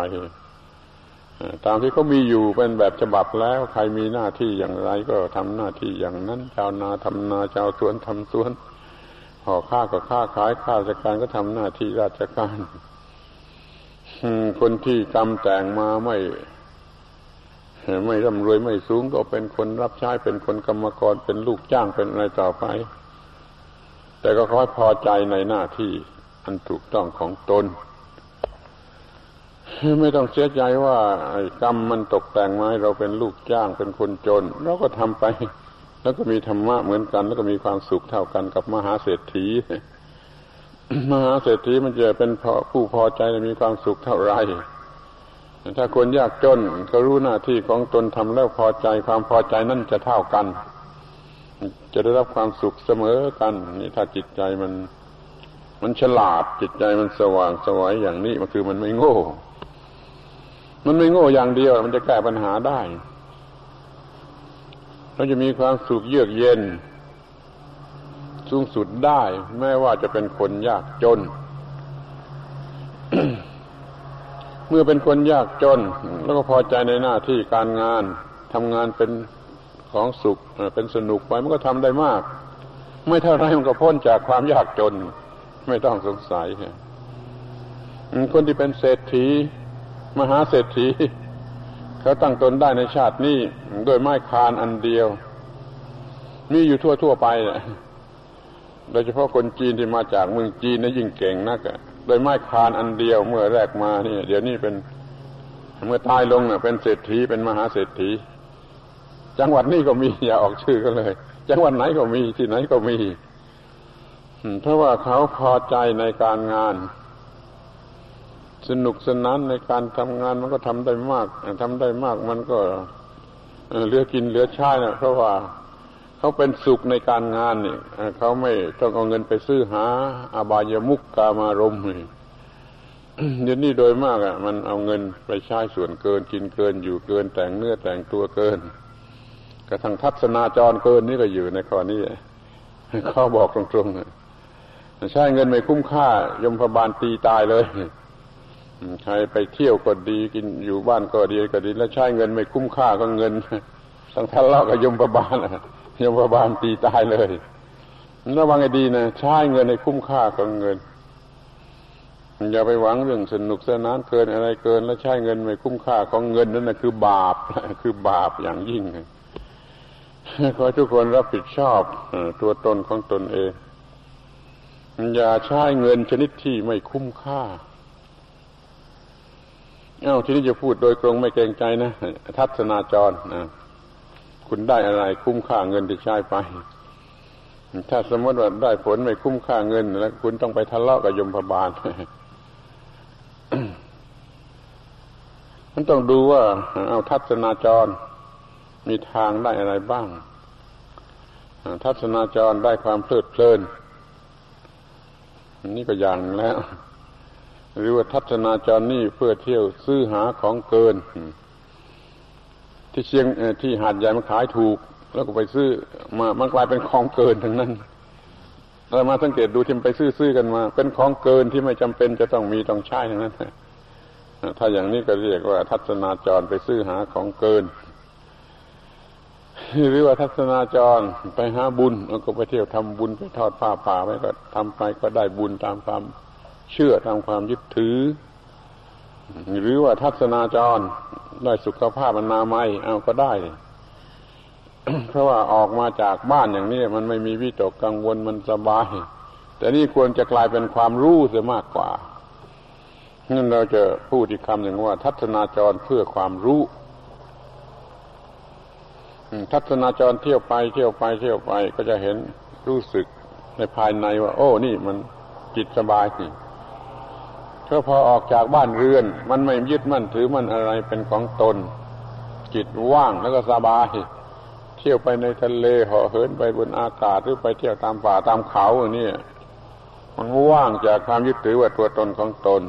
ตามที่เขามีอยู่เป็นแบบฉบับแล้ว ใครมีหน้าที่อย่างไรก็ทำหน้าที่อย่างนั้น ชาวนาทำนาชาวสวนทำสวนพ่อค้าก็ค้าขายข้าราชการก็ทำหน้าที่ราชการคนที่กรรมแต่งมาไม่ ไม่ร่ำรวยไม่สูงก็เป็นคนรับใช้เป็นคนกรรมกรเป็นลูกจ้างเป็นอะไรต่อไป แต่ก็ค่อยพอใจในหน้าที่อันถูกต้องของตน ไม่ต้องเสียใจว่ากรรมมันตกแต่งมาให้เราเป็นลูกจ้างเป็นคนจน เราก็ทำไป แล้วก็มีธรรมะเหมือนกัน แล้วก็มีความสุขเท่ากันกับมหาเศรษฐีมหาเศรษฐีมันจะเป็นผู้พอใจมีความสุขเท่าไร ถ้าคนยากจนก็รู้หน้าที่ของตนทำแล้วพอใจความพอใจนั่นจะเท่ากัน จะได้รับความสุขเสมอกัน นี่ถ้าจิตใจมัน มันฉลาดจิตใจมันสว่างสวยอย่างนี้มันคือมันไม่โง่ มันไม่โง่อย่างเดียว มันจะแก้ปัญหาได้เราจะมีความสุขเยือกเย็น สูงสุดได้ แม้ว่าจะเป็นคนยากจน เมื่อเป็นคนยากจน แล้วก็พอใจในหน้าที่การงานทำงานเป็นของสุขเป็นสนุกไปมันก็ทำได้มาก ไม่เท่าไรมันก็พ้นจากความยากจน ไม่ต้องสงสัยคนที่เป็นเศรษฐี มหาเศรษฐี เขาตั้งตนได้ในชาตินี้โดยไม้คานอันเดียว มีอยู่ทั่วทั่วไปโดยเฉพาะคนจีนที่มาจากเมืองจีนนะยิ่งเก่งนัก โดยไม้คานอันเดียวเมื่อแรกมานี่เดี๋ยวนี้เป็นเมื่อตายลงเน่ะเป็นเศรษฐีเป็นมหาเศรษฐี จังหวัดนี้ก็มีอย่าออกชื่อก็เลย จังหวัดไหนก็มีที่ไหนก็มีเพราะว่าเขาพอใจในการงาน สนุกสนานในการทำงานมันก็ทำได้มากทำได้มากมันก็เหลือกินเหลือใช้นะเพราะว่า เขาเป็นสุขในการงานนี่เขาไม่ต้องเอาเงินไปซื้อหา อบายมุกกามารมนี่เดี๋ยวนี้โดยมากอะ มันเอาเงินไปใช้ส่วนเกินกินเกินอยู่เกิน แต่งเนื้อแต่งตัวเกินกระทั่งทัศนาจรเกินนี่ก็อยู่ในข้อนี้เขาบอกตรงๆใช้เงินไม่คุ้มค่ายมพบาลตีตายเลยใครไปเที่ยวก็ดีกินอยู่บ้านก็ดีก็ดี แล้วใช้เงินไม่คุ้มค่าก็เงินสังทะเลาะกับยมประบาล ยมประบาลตีตายเลยระวังให้ดีนะใช้เงินให้คุ้มค่าก็เงิน อย่าไปหวังเรื่องสนุกสนานเกินอะไรเกิน แล้วใช้เงินไม่คุ้มค่าของเงินนั่นนะคือบาปคือบาปอย่างยิ่งขอทุกคนรับผิดชอบตัวตนของตนเอง อย่าใช้เงินชนิดที่ไม่คุ้มค่าเอ้าทีนี้จะพูดโดยตรงไม่เกรงใจนะ ทัศนาจรนะ คุณได้อะไรคุ้มค่าเงินที่ใช้ไป ถ้าสมมติว่าได้ผลไม่คุ้มค่าเงิน แล้ว คุณต้องไปทะเลาะกับยมพบาลมันต้องดูว่า เอาทัศนาจร มีทางได้อะไรบ้าง ทัศนาจรได้ความเพลิดเพลินนี่ก็อย่างแล้ว หรือว่าทัศนาจรนี่เพื่อเที่ยวซื้อหาของเกิน ที่เชียงที่หาดใหญ่มันขายถูก แล้วก็ไปซื้อมามันกลายเป็นของเกินทั้งนั้นเรามาสังเกตดูที่ไปซื้อซื้อกันมา เป็นของเกินที่ไม่จำเป็นจะต้องมีต้องใช้ทั้งนั้นถ้าอย่างนี้ก็เรียกว่า ทัศนาจรไปซื้อหาของเกินหรือว่าทัศนาจรไปหาบุญแล้วก็ไปเที่ยวทำบุญไปทอดผ้าป่าไปก็ทำไปก็ได้บุญตามความเชื่อตามความยึดถือ หรือว่าทัศนาจรได้สุขภาพอนามัยเอาก็ได้ เพราะว่าออกมาจากบ้านอย่างนี้มันไม่มีวิตกกังวลมันสบาย แต่นี่ควรจะกลายเป็นความรู้เสียมากกว่างั้นเราจะพูดอีกคำหนึ่งว่า ทัศนาจรเพื่อความรู้ทัศนาจรเที่ยวไปเที่ยวไปเที่ยวไปก็จะเห็นรู้สึกในภายในว่า โอ้นี่มันจิตสบายนี่ เพราพอออกจากบ้านเรือน มันไม่ยึดมั่นถือมันอะไรเป็นของตน จิตว่างแล้วก็สบาย เที่ยวไปในทะเลห่อเหินไปบนอากาศหรือไปเที่ยวตามป่าตามเขาอย่างนี้มันว่างจากความยึดถือว่าตัวตนของตน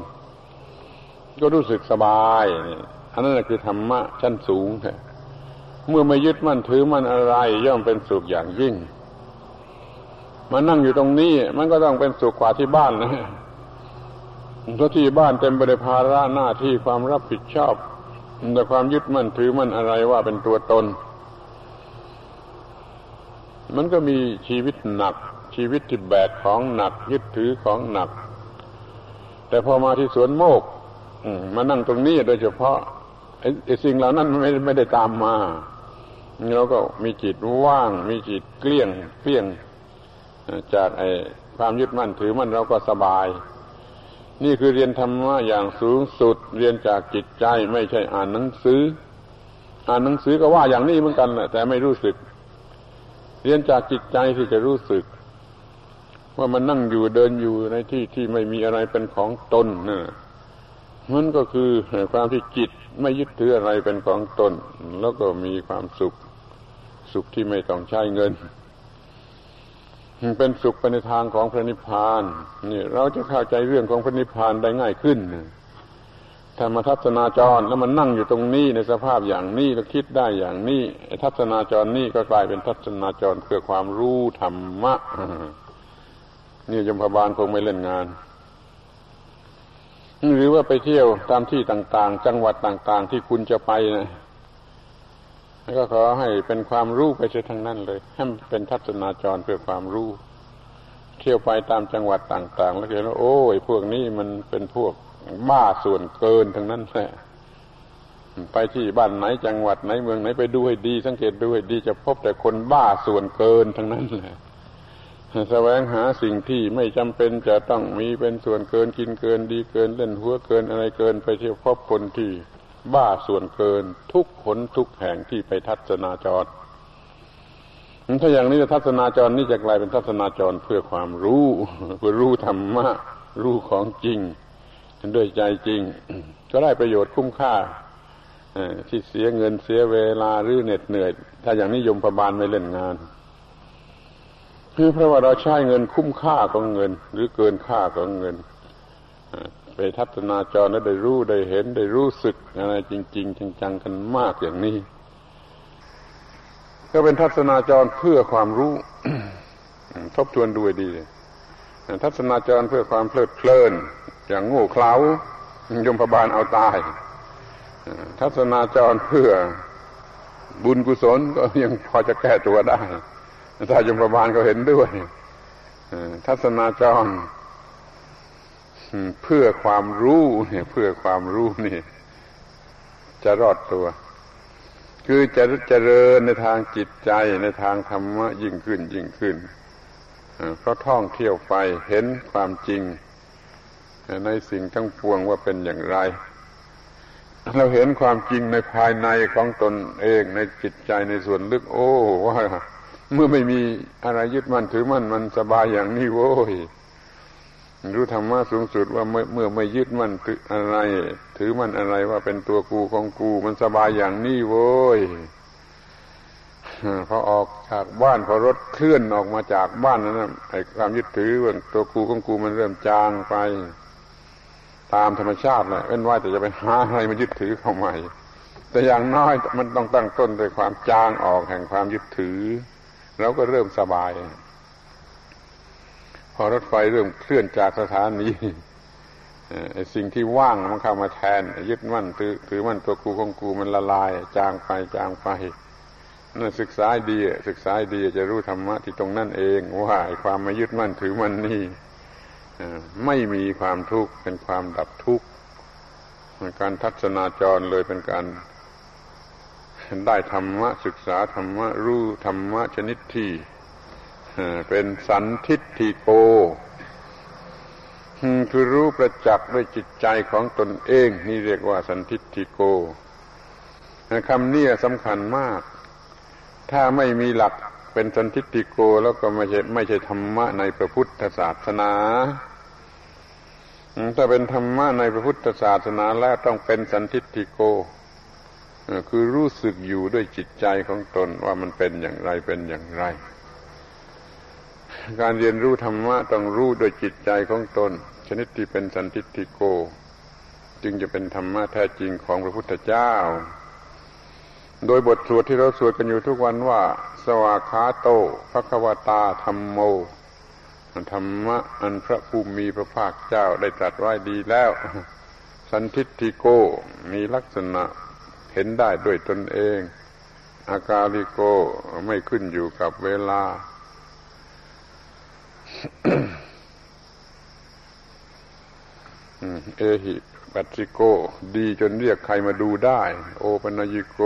ก็รู้สึกสบายนี่อันนั้นคือธรรมะชั้นสูงแท้เมื่อไม่ยึดมั่นถือมันอะไร ย่อมเป็นสุขอย่างยิ่งมานั่งอยู่ตรงนี้ มันก็ต้องเป็นสุขกว่าที่บ้านนะ เพราะที่บ้านเต็มไปด้วยภาระหน้าที่ความรับผิดชอบแต่ความยึดมั่นถือมั่นอะไรว่าเป็นตัวตน มันก็มีชีวิตหนัก ชีวิตที่แบกของหนัก ยึดถือของหนัก แต่พอมาที่สวนโมกมานั่งตรงนี้โดยเฉพาะไอ้สิ่งเหล่านั้นไม่ไม่ได้ตามมาเราก็มีจิตว่าง มีจิตเกลี้ยงเกลี้ยง จากไอ้ความยึดมั่นถือมั่นเราก็สบาย นี่คือเรียนธรรมะอย่างสูงสุด เรียนจากจิตใจไม่ใช่อ่านหนังสือ อ่านหนังสือก็ว่าอย่างนี้เหมือนกันแหละแต่ไม่รู้สึก เรียนจากจิตใจที่จะรู้สึก ว่ามันนั่งอยู่เดินอยู่ในที่ที่ไม่มีอะไรเป็นของตนนะมันก็คือความที่จิตไม่ยึดถืออะไรเป็นของตน แล้วก็มีความสุข สุขที่ไม่ต้องใช้เงิน เป็นสุขไปในทางของพระนิพพานนี่เราจะเข้าใจเรื่องของพระนิพพานได้ง่ายขึ้นถ้ามาทัศนาจรแล้วมันนั่งอยู่ตรงนี้ในสภาพอย่างนี้แล้วคิดได้อย่างนี้ทัศนาจรนี่ก็กลายเป็นทัศนาจรเพื่อความรู้ธรรมะนี่ยมพบาลคงไม่เล่นงาน หรือว่าไปเที่ยวตามที่ต่าง ๆ จังหวัดต่าง ๆ ที่คุณจะไปนะ ก็ขอให้เป็นความรู้ไปเสียทั้งนั้นเลยให้เป็นทัศนาจรเพื่อความรู้ เที่ยวไปตามจังหวัดต่าง ๆ แล้วเห็นว่าโอ้ยพวกนี้มันเป็นพวกบ้าส่วนเกินทั้งนั้นแหละไปที่บ้านไหนจังหวัดไหนเมืองไหนไปดูให้ดี สังเกตดูให้ดีจะพบแต่คนบ้าส่วนเกินทั้งนั้นแหละแสวงหาสิ่งที่ไม่จำเป็นจะต้องมีเป็นส่วนเกินกินเกินดีเกินเล่นหัวเกินอะไรเกิน ไปเที่ยวพบคนที่ บ้าส่วนเกินทุกขนทุกแห่งที่ไปทัศนาจร ถ้าอย่างนี้ทัศนาจรนี่จะกลายเป็นทัศนาจรเพื่อความรู้เพื่อรู้ธรรมะรู้ของจริงด้วยใจจริง ก็ได้ประโยชน์คุ้มค่าที่เสียเงินเสียเวลาหรือเหน็ดเหนื่อย ถ้าอย่างนิยมประบาลไม่เล่นงานคือเพราะว่าเราใช้เงินคุ้มค่าของเงิน หรือเกินค่าของเงิน ไปทัศนาจรแล้วได้รู้ได้เห็นได้รู้สึกอะไรจริง ๆ จังๆกันมากอย่างนี้ ก็เป็นทัศนาจรเพื่อความรู้ ทบทวนดูดี ทัศนาจรเพื่อความเพลิดเพลิน อย่างโง่เขลายมพบาลเอาตาย ทัศนาจรเพื่อบุญกุศลก็ยังพอจะแก้ตัวได้ถ้ายมพบาลก็เห็นด้วยทัศนาจร เพื่อความรู้เนี่ย เพื่อความรู้นี่ จะรอดตัว คือจะเจริญในทางจิตใจในทางธรรมะยิ่งขึ้นยิ่งขึ้นเพราะท่องเที่ยวไปเห็นความจริง ในสิ่งทั้งปวงว่าเป็นอย่างไร เราเห็นความจริงในภายในของตนเองในจิตใจในส่วนลึก โอ้ว่าเมื่อไม่มีอะไรยึดมั่นถือมั่นมันสบายอย่างนี้โว้ย รู้ธรรมะสูงสุดว่าเมื่อไม่ยึดมั่นอะไร ถือมั่นอะไรว่าเป็นตัวกูของกูมันสบายอย่างนี้โว้ยพอออกจากบ้านพอรถเคลื่อนออกมาจากบ้านนั้นไอ้ความยึดถือว่าตัวกูของกูมันเริ่มจางไป ตามธรรมชาติแหละเว้นว่าแต่จะไปหาอะไรมายึดถือเข้าใหม่แต่อย่างน้อยมันต้องตั้งต้นด้วยความจางออกแห่งความยึดถือเราก็เริ่มสบาย อรถไฟเริ่มเคลื่อนจากสถานีสิ่งที่ว่างมันเข้ามาแทน ยึดมั่นถือถือมั่นตัวกูของกูมันละลาย จางไปจางไปนั่นศึกษาดีศึกษาดีจะรู้ธรรมะที่ตรงนั่นเองว่าความไม่ยึดมั่นถือมั่นนี่ไม่มีความทุกข์เป็นความดับทุกข์การทัศนาจรเลยเป็นการได้ธรรมะศึกษาธรรมะรู้ธรรมะชนิดที่ เป็นสันทิฏฐิโก คือรู้ประจักษ์ด้วยจิตใจของตนเอง นี่เรียกว่าสันทิฏฐิโกคำนี้สำคัญมาก ถ้าไม่มีหลักเป็นสันทิฏฐิโกแล้วก็ไม่ใช่ไม่ใช่ธรรมะในพระพุทธศาสนาถ้าเป็นธรรมะในพระพุทธศาสนาแล้วต้องเป็นสันทิฏฐิโก คือรู้สึกอยู่ด้วยจิตใจของตนว่ามันเป็นอย่างไรเป็นอย่างไร การเรียนรู้ธรรมะต้องรู้โดยจิตใจของตน ชนิดที่เป็นสันติติโก จึงจะเป็นธรรมะแท้จริงของพระพุทธเจ้า โดยบทสวดที่เราสวดกันอยู่ทุกวันว่า สวากาโตภควตาธรรมโมธรรมะอันพระภูมิพระภาคเจ้าได้ตรัสไว้ดีแล้ว สันทิติโกมีลักษณะเห็นได้ด้วยตนเอง อากาลิโกไม่ขึ้นอยู่กับเวลา เอหิปัสิโก ดีจนเรียกใครมาดูได้ โอปัญญิโก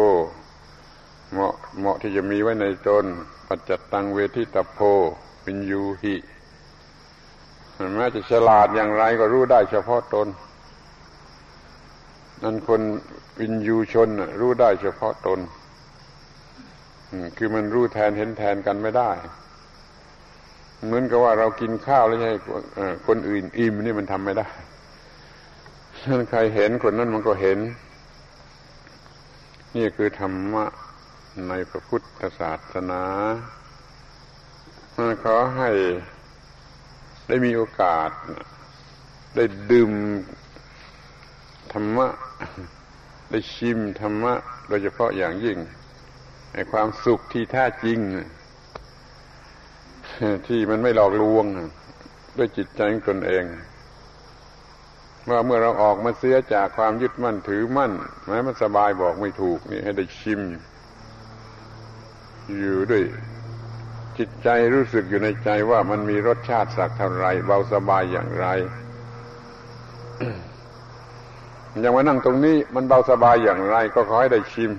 เหมาะเหมาะที่จะมีไว้ในตนปัจจตังเวทิตโพปิญยูหิแม้จะฉลาดอย่างไรก็รู้ได้เฉพาะตน นั่นคนวินยูชนรู้ได้เฉพาะตน คือมันรู้แทนเห็นแทนกันไม่ได้ เหมือนกับว่าเรากินข้าวแล้วให้คนอื่นอิ่มนี่มันทำไม่ได้ถ้าใครเห็นคนนั้นมันก็เห็น นี่คือธรรมะในพระพุทธศาสนาขอให้ได้มีโอกาส ได้ดื่มธรรมะ ได้ชิมธรรมะ โดยเฉพาะอย่างยิ่งในความสุขที่แท้จริง ที่มันไม่หลอกลวง ด้วยจิตใจของตนเองว่าเมื่อเราออกมาเสียจากความยึดมั่นถือมั่นแม้มันสบายบอกไม่ถูกนี่ให้ได้ชิม อยู่ด้วยจิตใจรู้สึกอยู่ในใจว่ามันมีรสชาติสักเท่าไรเบาสบายอย่างไรอย่างมานั่งตรงนี้มันเบาสบายอย่างไร ก็ขอให้ได้ชิม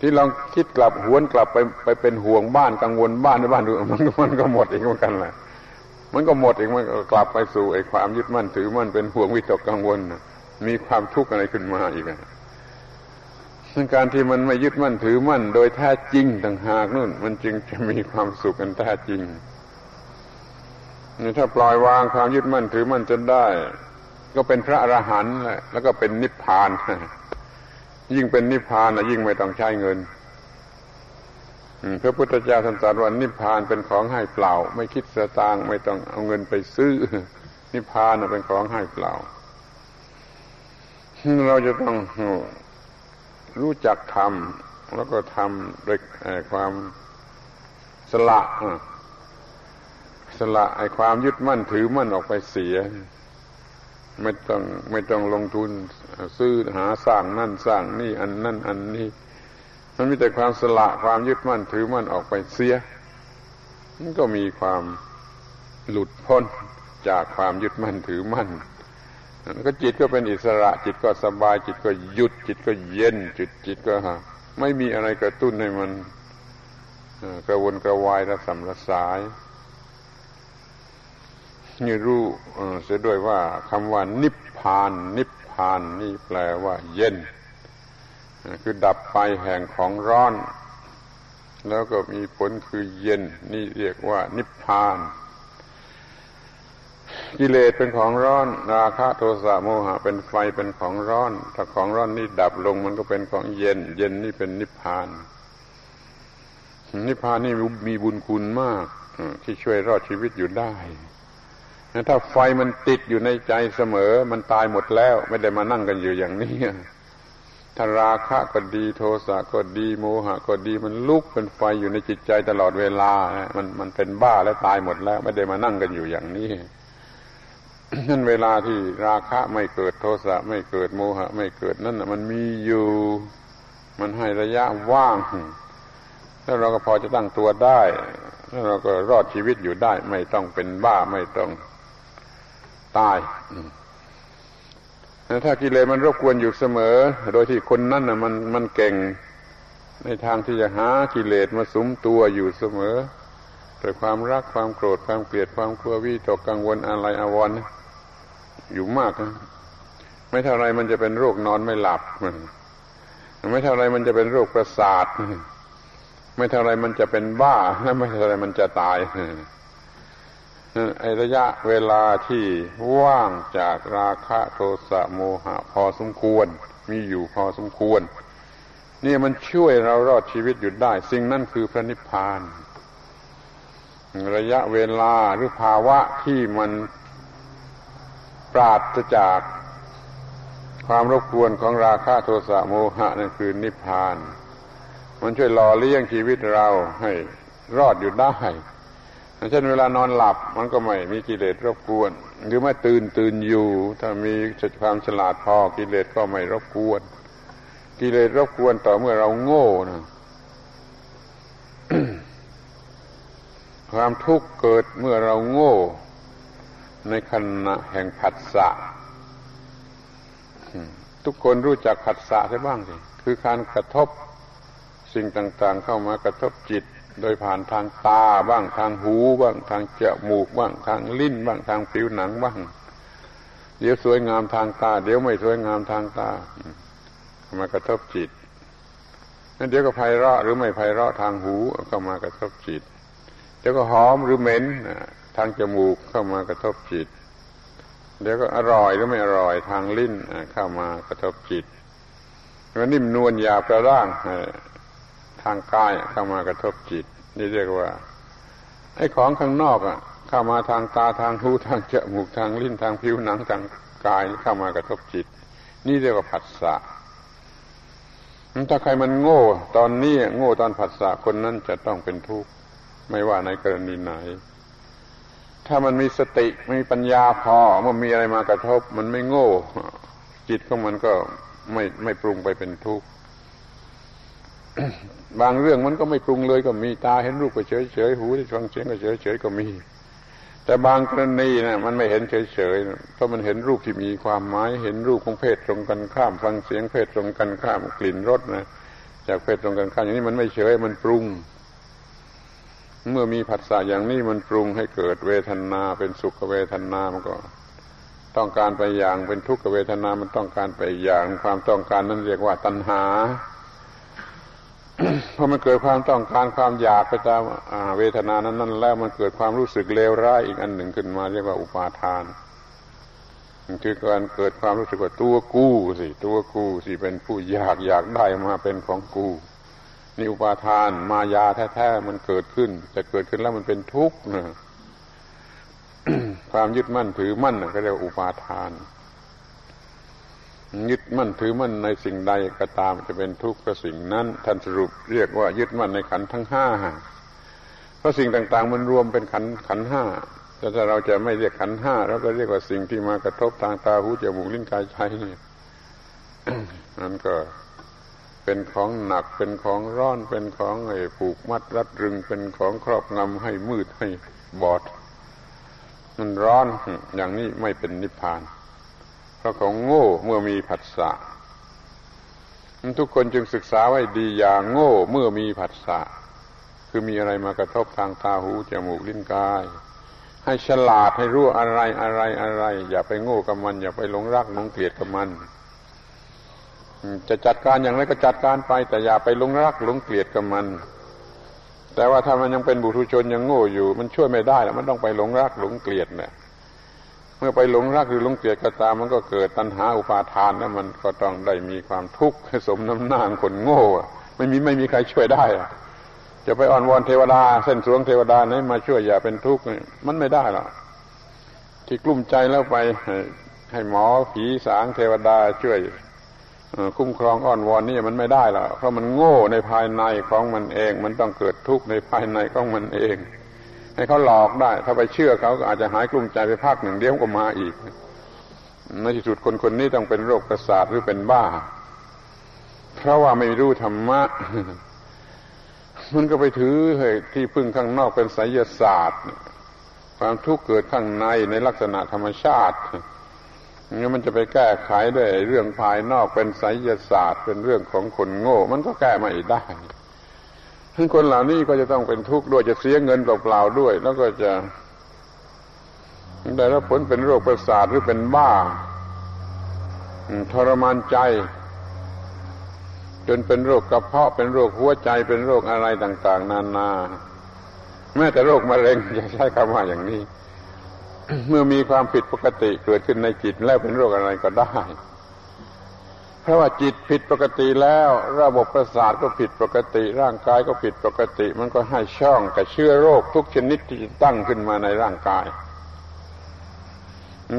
ที่ลองคิดกลับหวนกลับไปไปเป็นห่วงบ้านกังวลบ้านในบ้านดูมันมันก็หมดอีกเหมือนกันแหละมันก็หมดอีกมันก็กลับไปสู่ไอ้ความยึดมั่นถือมั่นเป็นห่วงวิตกกังวลมีความทุกข์อะไรขึ้นมาอีกซึ่งการที่มันไม่ยึดมั่นถือมั่น โดยแท้จริงต่างหากนู่น มันจึงจะมีความสุขกันแท้จริงถ้าปล่อยวางความยึดมั่นถือมั่นจนได้ ก็เป็นพระอรหันต์และแล้วก็เป็นนิพพาน ยิ่งเป็นนิพพานนะยิ่งไม่ต้องใช้เงินพระพุทธเจ้าท่านตรัสว่านิพพานเป็นของให้เปล่า ไม่คิดสตางค์ไม่ต้องเอาเงินไปซื้อ นิพพานเป็นของให้เปล่า เราจะต้องรู้จักทำแล้วก็ทำด้วยความสละสละไอ้ความยึดมั่นถือมั่นออกไปเสีย ไม่ต้องไม่ต้องลงทุนซื้อหาสร้างนั่นสร้างนี่อันนั่นอันนี้ มันมีแต่ความสละความยึดมั่นถือมั่นออกไปเสีย มันก็มีความหลุดพ้นจากความยึดมั่นถือมั่นก็จิตก็เป็นอิสระ จิตก็สบาย จิตก็หยุด จิตก็เย็น จิตจิตก็ไม่มีอะไรกระตุ้นให้มันกระวนกระวายระสำระสาย นี่รู้เสียด้วยว่าคำว่านิพพาน นิพพานนี่แปลว่า เย็น คือดับไปแห่งของร้อน แล้วก็มีผลคือเย็น นี่เรียกว่า นิพพานกิเลสเป็นของร้อน ราคะโทสะโมหะ เป็นไฟเป็นของร้อน ถ้าของร้อนนี่ดับลงมันก็เป็นของเย็น เย็นนี่เป็นนิพพาน นิพพานนี่มีบุญคุณมาก ที่ช่วยรอดชีวิตอยู่ได้ ถ้าไฟมันติดอยู่ในใจเสมอ มันตายหมดแล้ว ไม่ได้มานั่งกันอยู่อย่างนี้ถ้าราคะก็ดีโทสะก็ดีโมหะก็ดีมันลุกเป็นไฟอยู่ในจิตใจตลอดเวลา มันมันเป็นบ้าแล้วตายหมดแล้ว ไม่ได้มานั่งกันอยู่อย่างนี้นั่นเวลาที่ราคะไม่เกิดโทสะไม่เกิดโมหะ ไม่เกิดนั่นมันมีอยู่ มันให้ระยะว่างแล้วเราก็พอจะตั้งตัวได้ แล้วเราก็รอดชีวิตอยู่ได้ ไม่ต้องเป็นบ้าไม่ต้อง ตายถ้ากิเลสมันรบกวนอยู่เสมอ โดยที่คนนั้นน่ะมันมันเก่ง ในทางที่จะหากิเลสมาสุมตัวอยู่เสมอแต่ความรักความโกรธความเกลียดความกลัววิตกกังวลอะไรอาวรณ์อยู่มากนะไม่เท่าไรมันจะเป็นโรคนอนไม่หลับไม่เท่าไรมันจะเป็นโรคประสาท ไม่เท่าไรมันจะเป็นบ้าและไม่เท่าไรมันจะตาย ไอระยะเวลาที่ว่างจากราคะโทสะโมหะพอสมควร มีอยู่พอสมควร นี่มันช่วยเรารอดชีวิตอยู่ได้ สิ่งนั้นคือพระนิพพาน ระยะเวลาหรือภาวะที่มันปราศจากความรบกวนของราคะโทสะโมหะนั่นคือนิพพาน มันช่วยหล่อเลี้ยงชีวิตเราให้รอดอยู่ได้ เช่นเวลานอนหลับมันก็ไม่มีกิเลสรบกวน หรือไม่ตื่นตื่นอยู่ ถ้ามีความฉลาดพอกิเลสก็ไม่รบกวน กิเลสรบกวนต่อเมื่อเราโง่นะความทุกข์เกิดเมื่อเราโง่ ในขณะแห่งผัสสะทุกคนรู้จักผัสสะใช่บ้างสิคือการกระทบสิ่งต่าง ๆ เข้ามากระทบจิต โดยผ่านทางตาบ้างทางหูบ้างทางจมูกบ้างทางลิ้นบ้างทางผิวหนังบ้าง เดี๋ยวสวยงามทางตา เดี๋ยวไม่สวยงามทางตามากระทบจิตนั่นเดี๋ยวก็ไพเราะหรือไม่ไพเราะทางหูก็มากระทบจิต เดี๋ยวก็หอมหรือเหม็นทางจมูกเข้ามากระทบจิต เดี๋ยวก็อร่อยหรือไม่อร่อยทางลิ้นเข้ามากระทบจิตมันนิ่มนวลหยาบกระร่าง ทางกายเข้ามากระทบจิต นี่เรียกว่าไอ้ของข้างนอกอะ เข้ามาทางตาทางหูทางจมูกทางลิ้นทางผิวหนังทางกายเข้ามากระทบจิต นี่เรียกว่าผัสสะถ้าใครมันโง่ ตอนนี้โง่ตอนผัสสะคนนั้นจะต้องเป็นทุกข์ไม่ว่าในกรณีไหน ถ้ามันมีสติมีปัญญาพอมื่อมีอะไรมากระทบ มันไม่โง่ จิตของมันก็ไม่ไม่ปรุงไปเป็นทุกข์ บางเรื่องมันก็ไม่ปรุงเลยก็มีตาเห็นรูปก็เฉยเฉยหูได้ฟังเสียงก็เฉยเฉยก็มี แต่บางกรณีนะมันไม่เห็นเฉยเฉยเพราะมันเห็นรูปที่มีความหมายเห็นรูปของเพศตรงกันข้าม ฟังเสียงเพศตรงกันข้ามกลิ่นรสนะจากเพศตรงกันข้ามอย่างนี้มันไม่เฉยมันปรุง เมื่อมีผัสสะอย่างนี้มันปรุงให้เกิดเวทนาเป็นสุขเวทนามันก็ต้องการไปอย่างเป็นทุกขเวทนามันต้องการไปอย่าง ความต้องการนั้นเรียกว่าตัณหา พอมันเกิดความต้องการความอยากไปตามเวทนานั้นนั้นแล้วมันเกิดความรู้สึกเลวร้ายอีกอันหนึ่งขึ้นมาเรียกว่าอุปาทานคือการเกิดความรู้สึกว่าตัวกู้สิตัวกู้สิเป็นผู้อยากอยากได้มาเป็นของกู้นี่อุปาทานมายาแท้ๆมันเกิดขึ้น แต่เกิดขึ้นแล้วมันเป็นทุกข์นะความยึดมั่นถือมั่นก็เรียกว่าอุปาทาน ยึดมั่นถือมั่นในสิ่งใดก็ตามจะเป็นทุกข์ก็สิ่งนั้น ท่านสรุปเรียกว่ายึดมั่นในขันทั้งห้าเพราะสิ่งต่างๆ มันรวมเป็นขันขันห้าแต่ถ้าเราจะไม่เรียกขันห้าเราก็เรียกว่าสิ่งที่มากระทบทางตาหูจมูกลิ้นกายใจนี่นั่นก็เป็นของหนักเป็นของร้อนเป็นของไอ้ผูกมัดรัดรึงเป็นของครอบงำให้มืดให้บอด มันร้อนอย่างนี้ไม่เป็นนิพพาน เพราเขาโง่เมื่อมีผัสสะทุกคนจึงศึกษาไว้ดีอย่าโง่เมื่อมีผัสสะคือมีอะไรมากระทบทางตาหูจมูกลิ้นกาย ให้ฉลาดให้รู้อะไรอะไรอะไร อย่าไปโง่กับมัน อย่าไปหลงรักหลงเกลียดกับมันจะจัดการอย่างไรก็จัดการไป แต่อย่าไปหลงรักหลงเกลียดกับมัน แต่ว่าถ้ามันยังเป็นบุตุชนยังโง่อยู่ มันช่วยไม่ได้แล้วมันต้องไปหลงรักหลงเกลียดเนี่ย เมื่อไปหลงรักหรือหลงเกลียดก็ตามมันก็เกิดตัณหาอุปาทานแล้วมันก็ต้องได้มีความทุกข์สมน้ำหน้าคนโง่ไม่มีไม่มีใครช่วยได้จะไปอ่อนวอนเทวดา เส้นสวงเทวดานี้มาช่วยอย่าเป็นทุกข์มันไม่ได้หรอกที่กลุ้มใจแล้วไปให้หมอผีสางเทวดาช่วยคุ้มครองอ้อนวอนนี่มันไม่ได้หรอกเพราะมันโง่ในภายในของมันเอง มันต้องเกิดทุกข์ในภายในของมันเอง ให้เขาหลอกได้ ถ้าไปเชื่อเขาก็อาจจะหายกลุ้มใจไปภาคหนึ่งเดี๋ยวก็มาอีกในที่สุดคนคนนี้ต้องเป็นโรคประสาทหรือเป็นบ้า เพราะว่าไม่รู้ธรรมะ มันก็ไปถือที่พึ่งข้างนอกเป็นไสยศาสตร์ ความทุกข์เกิดข้างในในลักษณะธรรมชาติงั้นมันจะไปแก้ไขด้วยเรื่องภายนอกเป็นไสยศาสตร์ เป็นเรื่องของคนโง่ มันก็แก้ไม่ได้ คนเหล่านี้ก็จะต้องเป็นทุกข์ด้วยจะเสียเงินเปล่าๆด้วย แล้วก็จะได้รับผลเป็นโรคประสาทหรือเป็นบ้าทรมานใจ จนเป็นโรคกระเพาะเป็นโรคหัวใจเป็นโรคอะไรต่าง ๆ นานา แม้แต่โรคมะเร็งจะใช้คำว่าอย่างนี้ เมื่อมีความผิดปกติเกิดขึ้นในจิตแล้วเป็นโรคอะไรก็ได้ ราะว่าจิตผิดปกติแล้ว ระบบประสาทก็ผิดปกติ ร่างกายก็ผิดปกติ มันก็ให้ช่องกับเชื้อโรคทุกชนิดที่ตั้งขึ้นมาในร่างกาย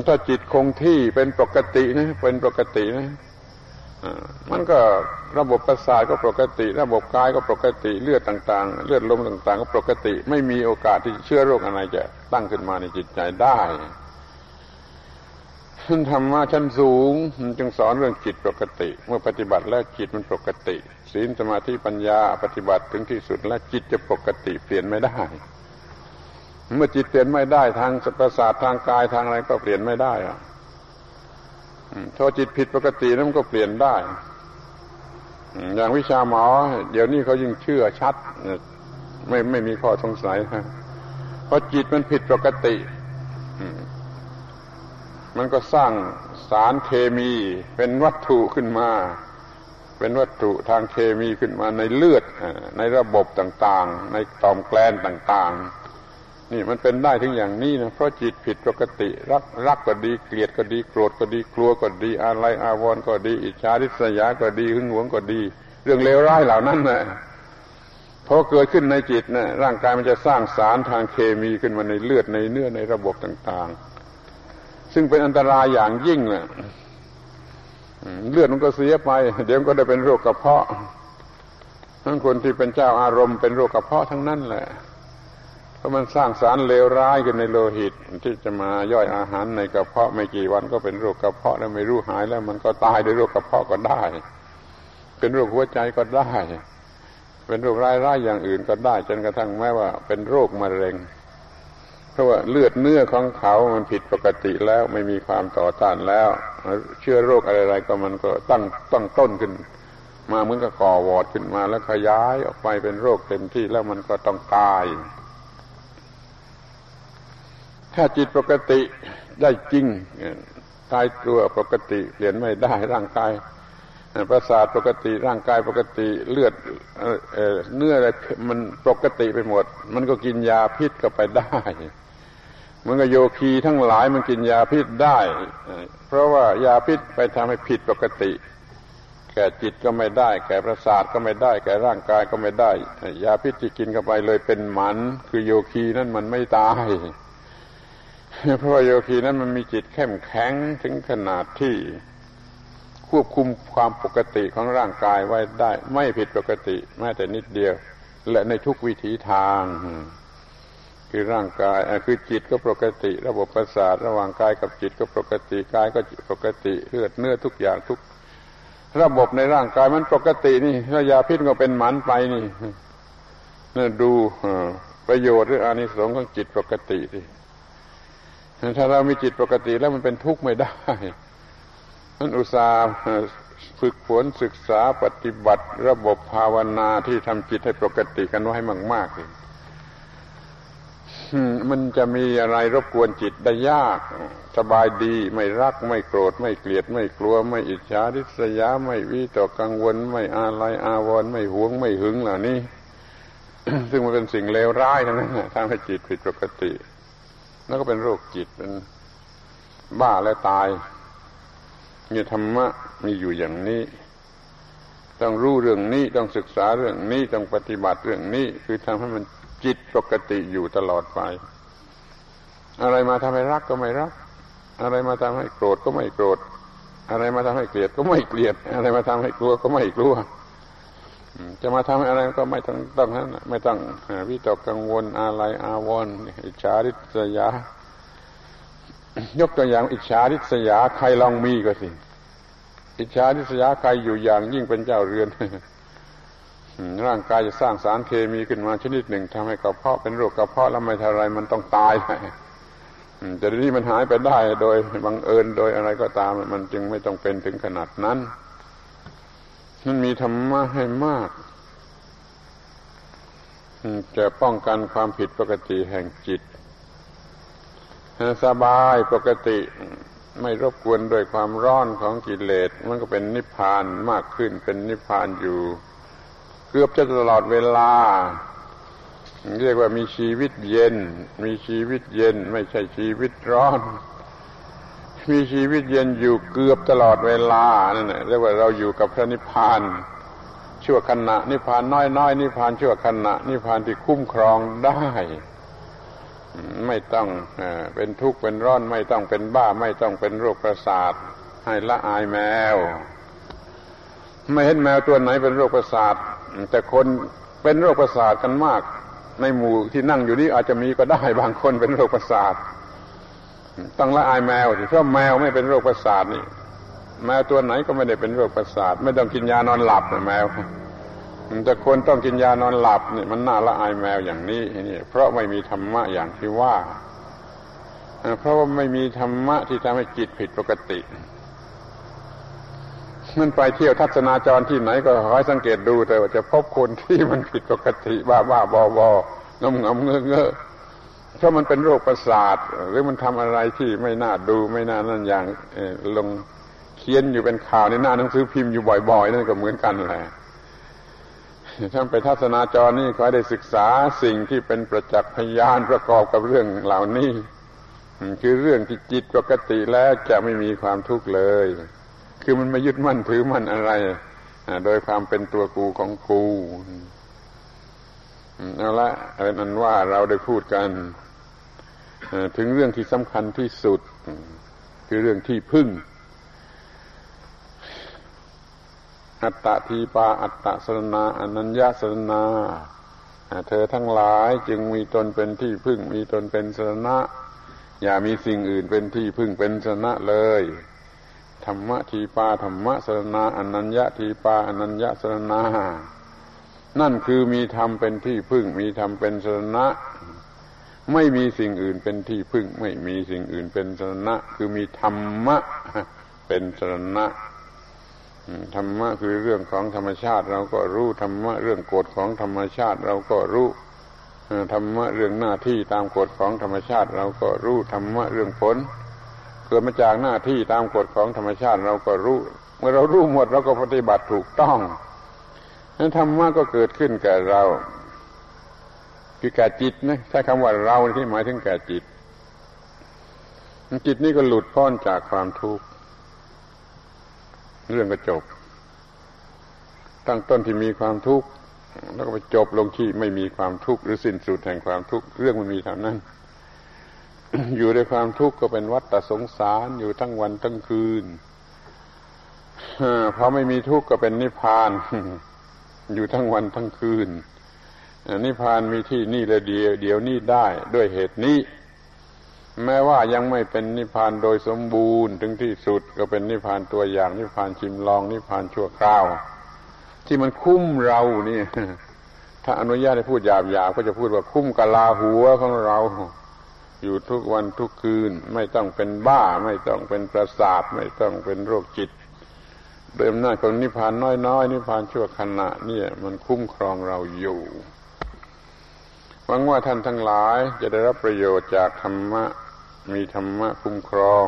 ถ้าจิตคงที่เป็นปกตินะเป็นปกตินะมันก็ระบบประสาทก็ปกติ ระบบกายก็ปกติเลือดต่าง ๆ เลือดลมต่าง ๆ ก็ปกติ ไม่มีโอกาสที่เชื้อโรคอะไรจะตั้งขึ้นมาในจิตใจได้ ธรรมะชั้นสูงจึงสอนเรื่องจิตปกติ เมื่อปฏิบัติแล้วจิตมันปกติ ศีลสมาธิปัญญาปฏิบัติถึงที่สุดแล้วจิตจะปกติเปลี่ยนไม่ได้ เมื่อจิตเปลี่ยนไม่ได้ทางประสาททางกายทางอะไรก็เปลี่ยนไม่ได้อะถ้าจิตผิดปกตินั้นก็เปลี่ยนได้ อย่างวิชาหมอ เดี๋ยวนี้เขายิ่งเชื่อชัด ไม่ไม่มีข้อสงสัยเพราะจิตมันผิดปกติ มันก็สร้างสารเคมีเป็นวัตถุขึ้นมา เป็นวัตถุทางเคมีขึ้นมาในเลือด ในระบบต่างๆ ในต่อมแกลนต่างๆ นี่มันเป็นได้ถึงอย่างนี้นะเพราะจิตผิดปกติ รักรักก็ดีเกลียดก็ดีโกรธก็ดีกลัวก็ดีอะไรอาวรณ์ก็ดี อิจฉาริษยาก็ดีหึงหวงก็ดี เรื่องเลวร้ายเหล่านั้นนะพอเกิดขึ้นในจิตนะร่างกายมันจะสร้างสารทางเคมีขึ้นมาในเลือดในเนื้อในระบบต่างๆ ซึ่งเป็นอันตรายอย่างยิ่งเลยเลือดมันก็เสียไป เดี๋ยวก็ได้เป็นโรคกระเพาะ ทั้งคนที่เป็นเจ้าอารมณ์เป็นโรคกระเพาะทั้งนั้นแหละเพราะมันสร้างสารเลวร้ายขึ้นในโลหิต ที่จะมาย่อยอาหารในกระเพาะไม่กี่วันก็เป็นโรคกระเพาะแล้วไม่รู้หายแล้ว มันก็ตายด้วยโรคกระเพาะก็ได้ เป็นโรคหัวใจก็ได้ เป็นโรคร้ายๆอย่างอื่นก็ได้ จนกระทั่งแม้ว่าเป็นโรคมะเร็ง ราะว่าเลือดเนื้อของเขามันผิดปกติแล้วไม่มีความต่อต้านแล้ว เชื้อโรคอะไรๆก็มันก็ตั้งตั้งต้นขึ้น มาเหมือนกับก่อวอดขึ้นมาแล้วขยายออกไปเป็นโรคเต็มที่แล้วมันก็ต้องตาย ถ้าจิตปกติได้จริงตายตัวปกติเปลี่ยนไม่ได้ร่างกาย ประสาทปกติร่างกายปกติเลือดเนื้ออะไรมันปกติไปหมด มันก็กินยาพิษก็ไปได้มันก็โยคีทั้งหลายมันกินยาพิษได้ เพราะว่ายาพิษไปทำให้ผิดปกติ แก่จิตก็ไม่ได้ แก่ประสาทก็ไม่ได้ แก่ร่างกายก็ไม่ได้ ยาพิษที่กินเข้าไปเลยเป็นหมัน คือโยคีนั่นมันไม่ตายเพราะว่าโยคีนั้นมันมีจิตเข้มแข็งถึงขนาดที่ ควบคุมความปกติของร่างกายไว้ได้ ไม่ผิดปกติแม้แต่นิดเดียว และในทุกวิถีทาง คือร่างกายคือจิตก็ปกติ ระบบประสาทระหว่างกายกับจิตก็ปกติกายก็ปกติเลือดเนื้อทุกอย่างทุก ระบบในร่างกายมันปกตินี่ถ้ายาพิษก็เป็นหมันไปนี่นี่ดูประโยชน์หรืออานิสงส์ของจิตปกติที่ถ้าเรามีจิตปกติแล้วมันเป็นทุกข์ไม่ได้ ท่านอุตสาห์ฝึกฝนศึกษาปฏิบัติระบบภาวนาที่ทำจิตให้ปกติกันไว้มากๆเลยมันจะมีอะไรรบกวนจิตได้ยาก สบายดีไม่รักไม่โกรธ ไม่เกลียดไม่กลัว ไม่อิจฉาริษยา ไม่วิตกกังวล ไม่อาลัยอาวรณ์ไม่หวงไม่หึงเหล่านี้ ซึ่งมันเป็นสิ่งเลวร้ายทั้งนั้นทำให้จิตผิดปกติ แล้วก็เป็นโรคจิตเป็นบ้าและตาย นี่ธรรมะมีอยู่อย่างนี้ ต้องรู้เรื่องนี้ต้องศึกษาเรื่องนี้ต้องปฏิบัติเรื่องนี้ คือทำให้มันจิตปกติอยู่ตลอดไป อะไรมาทำให้รักก็ไม่รัก อะไรมาทำให้โกรธก็ไม่โกรธ อะไรมาทำให้เกลียดก็ไม่เกลียด อะไรมาทำให้กลัวก็ไม่กลัวจะมาทำอะไรก็ไม่ต้องต้องนั้นไม่ต้องวิตกกังวลอะไรอาวรณ์อิจฉาริษยา ยกตัวอย่างอิจฉาริษยาใครลองมีก็สิ อิจฉาริษยาใครอยู่อย่างยิ่งเป็นเจ้าเรือนร่างกายจะสร้างสารเคมีขึ้นมาชนิดหนึ่งทำให้กระเพาะเป็นโรคกระเพาะแล้วไม่ทาไรมันต้องตายไปแต่ทีนี้มันหายไปได้โดยบังเอิญโดยอะไรก็ตาม มันจึงไม่ต้องเป็นถึงขนาดนั้นมันมีธรรมะให้มากจะป้องกันความผิดปกติแห่งจิต สบายปกติ ไม่รบกวนด้วยความร้อนของกิเลสมันก็เป็นนิพพานมากขึ้นเป็นนิพพานอยู่ เกือบจะตลอดเวลา เรียกว่ามีชีวิตเย็น มีชีวิตเย็น ไม่ใช่ชีวิตร้อน มีชีวิตเย็นอยู่เกือบตลอดเวลานั่นแหละเรียกว่าเราอยู่กับพระนิพพานชั่วขณะนิพพานน้อยๆนิพพานชั่วขณะนิพพานที่คุ้มครองได้ ไม่ต้องเป็นทุกข์เป็นร้อนไม่ต้องเป็นบ้า ไม่ต้องเป็นโรคประสาท ให้ละอายแมว ไม่เห็นแมวตัวไหนเป็นโรคประสาท แต่คนเป็นโรคประสาทกันมาก ในหมู่ที่นั่งอยู่นี้อาจจะมีก็ได้บางคนเป็นโรคประสาทต้องละอายแมวเพราะแมวไม่เป็นโรคประสาทนี่แมวตัวไหนก็ไม่ได้เป็นโรคประสาท ไม่ต้องกินยานอนหลับแมว แต่คนต้องกินยานอนหลับเนี่ยมันน่าละอายแมวอย่างนี้นี่เพราะไม่มีธรรมะอย่างที่ว่า เพราะว่าไม่มีธรรมะที่ทำให้จิตผิดปกติมันไปเที่ยวทัศนาจรที่ไหนก็คอยสังเกตดูแต่ว่าจะพบคนที่มันผิดปกติบ้าบ้าบอบองมงมเงอเงอเพราะมันเป็นโรคประสาท หรือมันทำอะไรที่ไม่น่าดูไม่น่านั่นอย่างลงเขียนอยู่เป็นข่าวในหน้าหนังสือพิมพ์อยู่บ่อยๆนั่นก็เหมือนกันแหละ ท่านไปทัศนาจรนี่ขอได้ศึกษาสิ่งที่เป็นประจักษ์พยานประกอบกับเรื่องเหล่านี้คือเรื่องที่จิตปกติแล้วจะไม่มีความทุกข์เลย คือมันไม่ยึดมั่นถือมั่นอะไรโดยความเป็นตัวกูของกูเอาละเป็นอันว่าเราได้พูดกันถึงเรื่องที่สำคัญที่สุด คือเรื่องที่พึ่ง อัตตทีปาอัตตสรณาอนัญญาสรณาเธอทั้งหลายจึงมีตนเป็นที่พึ่งมีตนเป็นสรณะ อย่ามีสิ่งอื่นเป็นที่พึ่งเป็นสรณะเลยธรรมะทีปาธรรมะสรณาอนัญญาทีปาอนัญญาสรณา นั่นคือมีธรรมเป็นที่พึ่ง มีธรรมเป็นสรณะ ไม่มีสิ่งอื่นเป็นที่พึ่ง ไม่มีสิ่งอื่นเป็นสรณะ คือมีธรรมะเป็นสรณะ ธรรมะคือเรื่องของธรรมชาติ เราก็รู้ธรรมะเรื่องกฎของธรรมชาติ เราก็รู้ธรรมะเรื่องหน้าที่ตามกฎของธรรมชาติ เราก็รู้ธรรมะเรื่องผลเกิดมาจากหน้าที่ตามกฎของธรรมชาติ เราก็รู้ เมื่อเรารู้หมดเราก็ปฏิบัติถูกต้องนั้นธรรมะก็เกิดขึ้นแก่เรา คือแก่จิตนะใช้คำว่าเราที่หมายถึงแก่จิต จิตนี่ก็หลุดพ้นจากความทุกข์ เรื่องก็จบ ตั้งต้นที่มีความทุกข์แล้วก็ไปจบลงที่ไม่มีความทุกข์หรือสิ้นสุดแห่งความทุกข์เรื่องมันมีเท่านั้น อยู่ในความทุกข์ก็เป็นวัฏสงสารอยู่ทั้งวันทั้งคืนเพอไม่มีทุกข์ก็เป็นนิพพาน อยู่ทั้งวันทั้งคืนนิพพานมีที่นี่และเดียว เดี๋ยวนี้ได้ด้วยเหตุนี้ แม้ว่ายังไม่เป็นนิพพานโดยสมบูรณ์ถึงที่สุดก็เป็นนิพพานตัวอย่างนิพพานชิมลองนิพพานชั่วคราว ที่มันคุ้มเรานี่ถ้าอนุญาตให้พูดหยาบๆก็จะพูดว่าคุ้มกะลาหัวของเรา อยู่ทุกวันทุกคืน ไม่ต้องเป็นบ้า ไม่ต้องเป็นประสาทไม่ต้องเป็นโรคจิตเดิมหน้าของนิพพานน้อยๆนิพพานชั่วขณะเนี่ย มันคุ้มครองเราอยู่หวังว่าท่านทั้งหลายจะได้รับประโยชน์จากธรรมะ มีธรรมะคุ้มครอง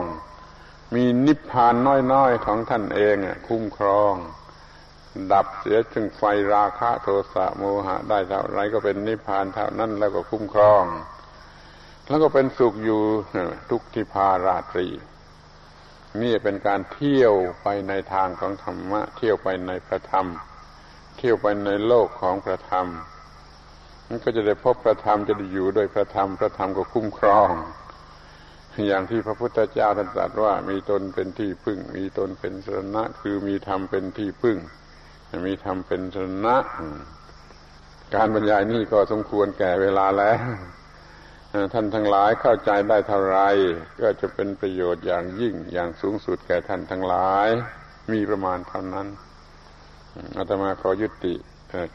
มีนิพพานน้อยๆของท่านเองคุ้มครอง ดับเสียจึงไฟราคะโทสะโมหะได้เท่าไรก็เป็นนิพพานเท่านั้นแล้วก็คุ้มครอง แล้วก็เป็นสุขอยู่ทุกทิพาราตรีนี่เป็นการเที่ยวไปในทางของธรรมะ เที่ยวไปในพระธรรม เที่ยวไปในโลกของพระธรรมมันก็จะได้พบพระธรรมจะได้อยู่ด้วยพระธรรมพระธรรมก็คุ้มครอง อย่างที่พระพุทธเจ้าท่านตรัสว่ามีตนเป็นที่พึ่ง มีตนเป็นสรณะคือมีธรรมเป็นที่พึ่ง มีธรรมเป็นชนะการบรรยายนี่ก็สมควรแก่เวลาแล้วท่านทั้งหลายเข้าใจได้เท่าไร ก็จะเป็นประโยชน์อย่างยิ่งอย่างสูงสุดแก่ท่านทั้งหลาย มีประมาณเท่านั้นอาตมาขอยุติ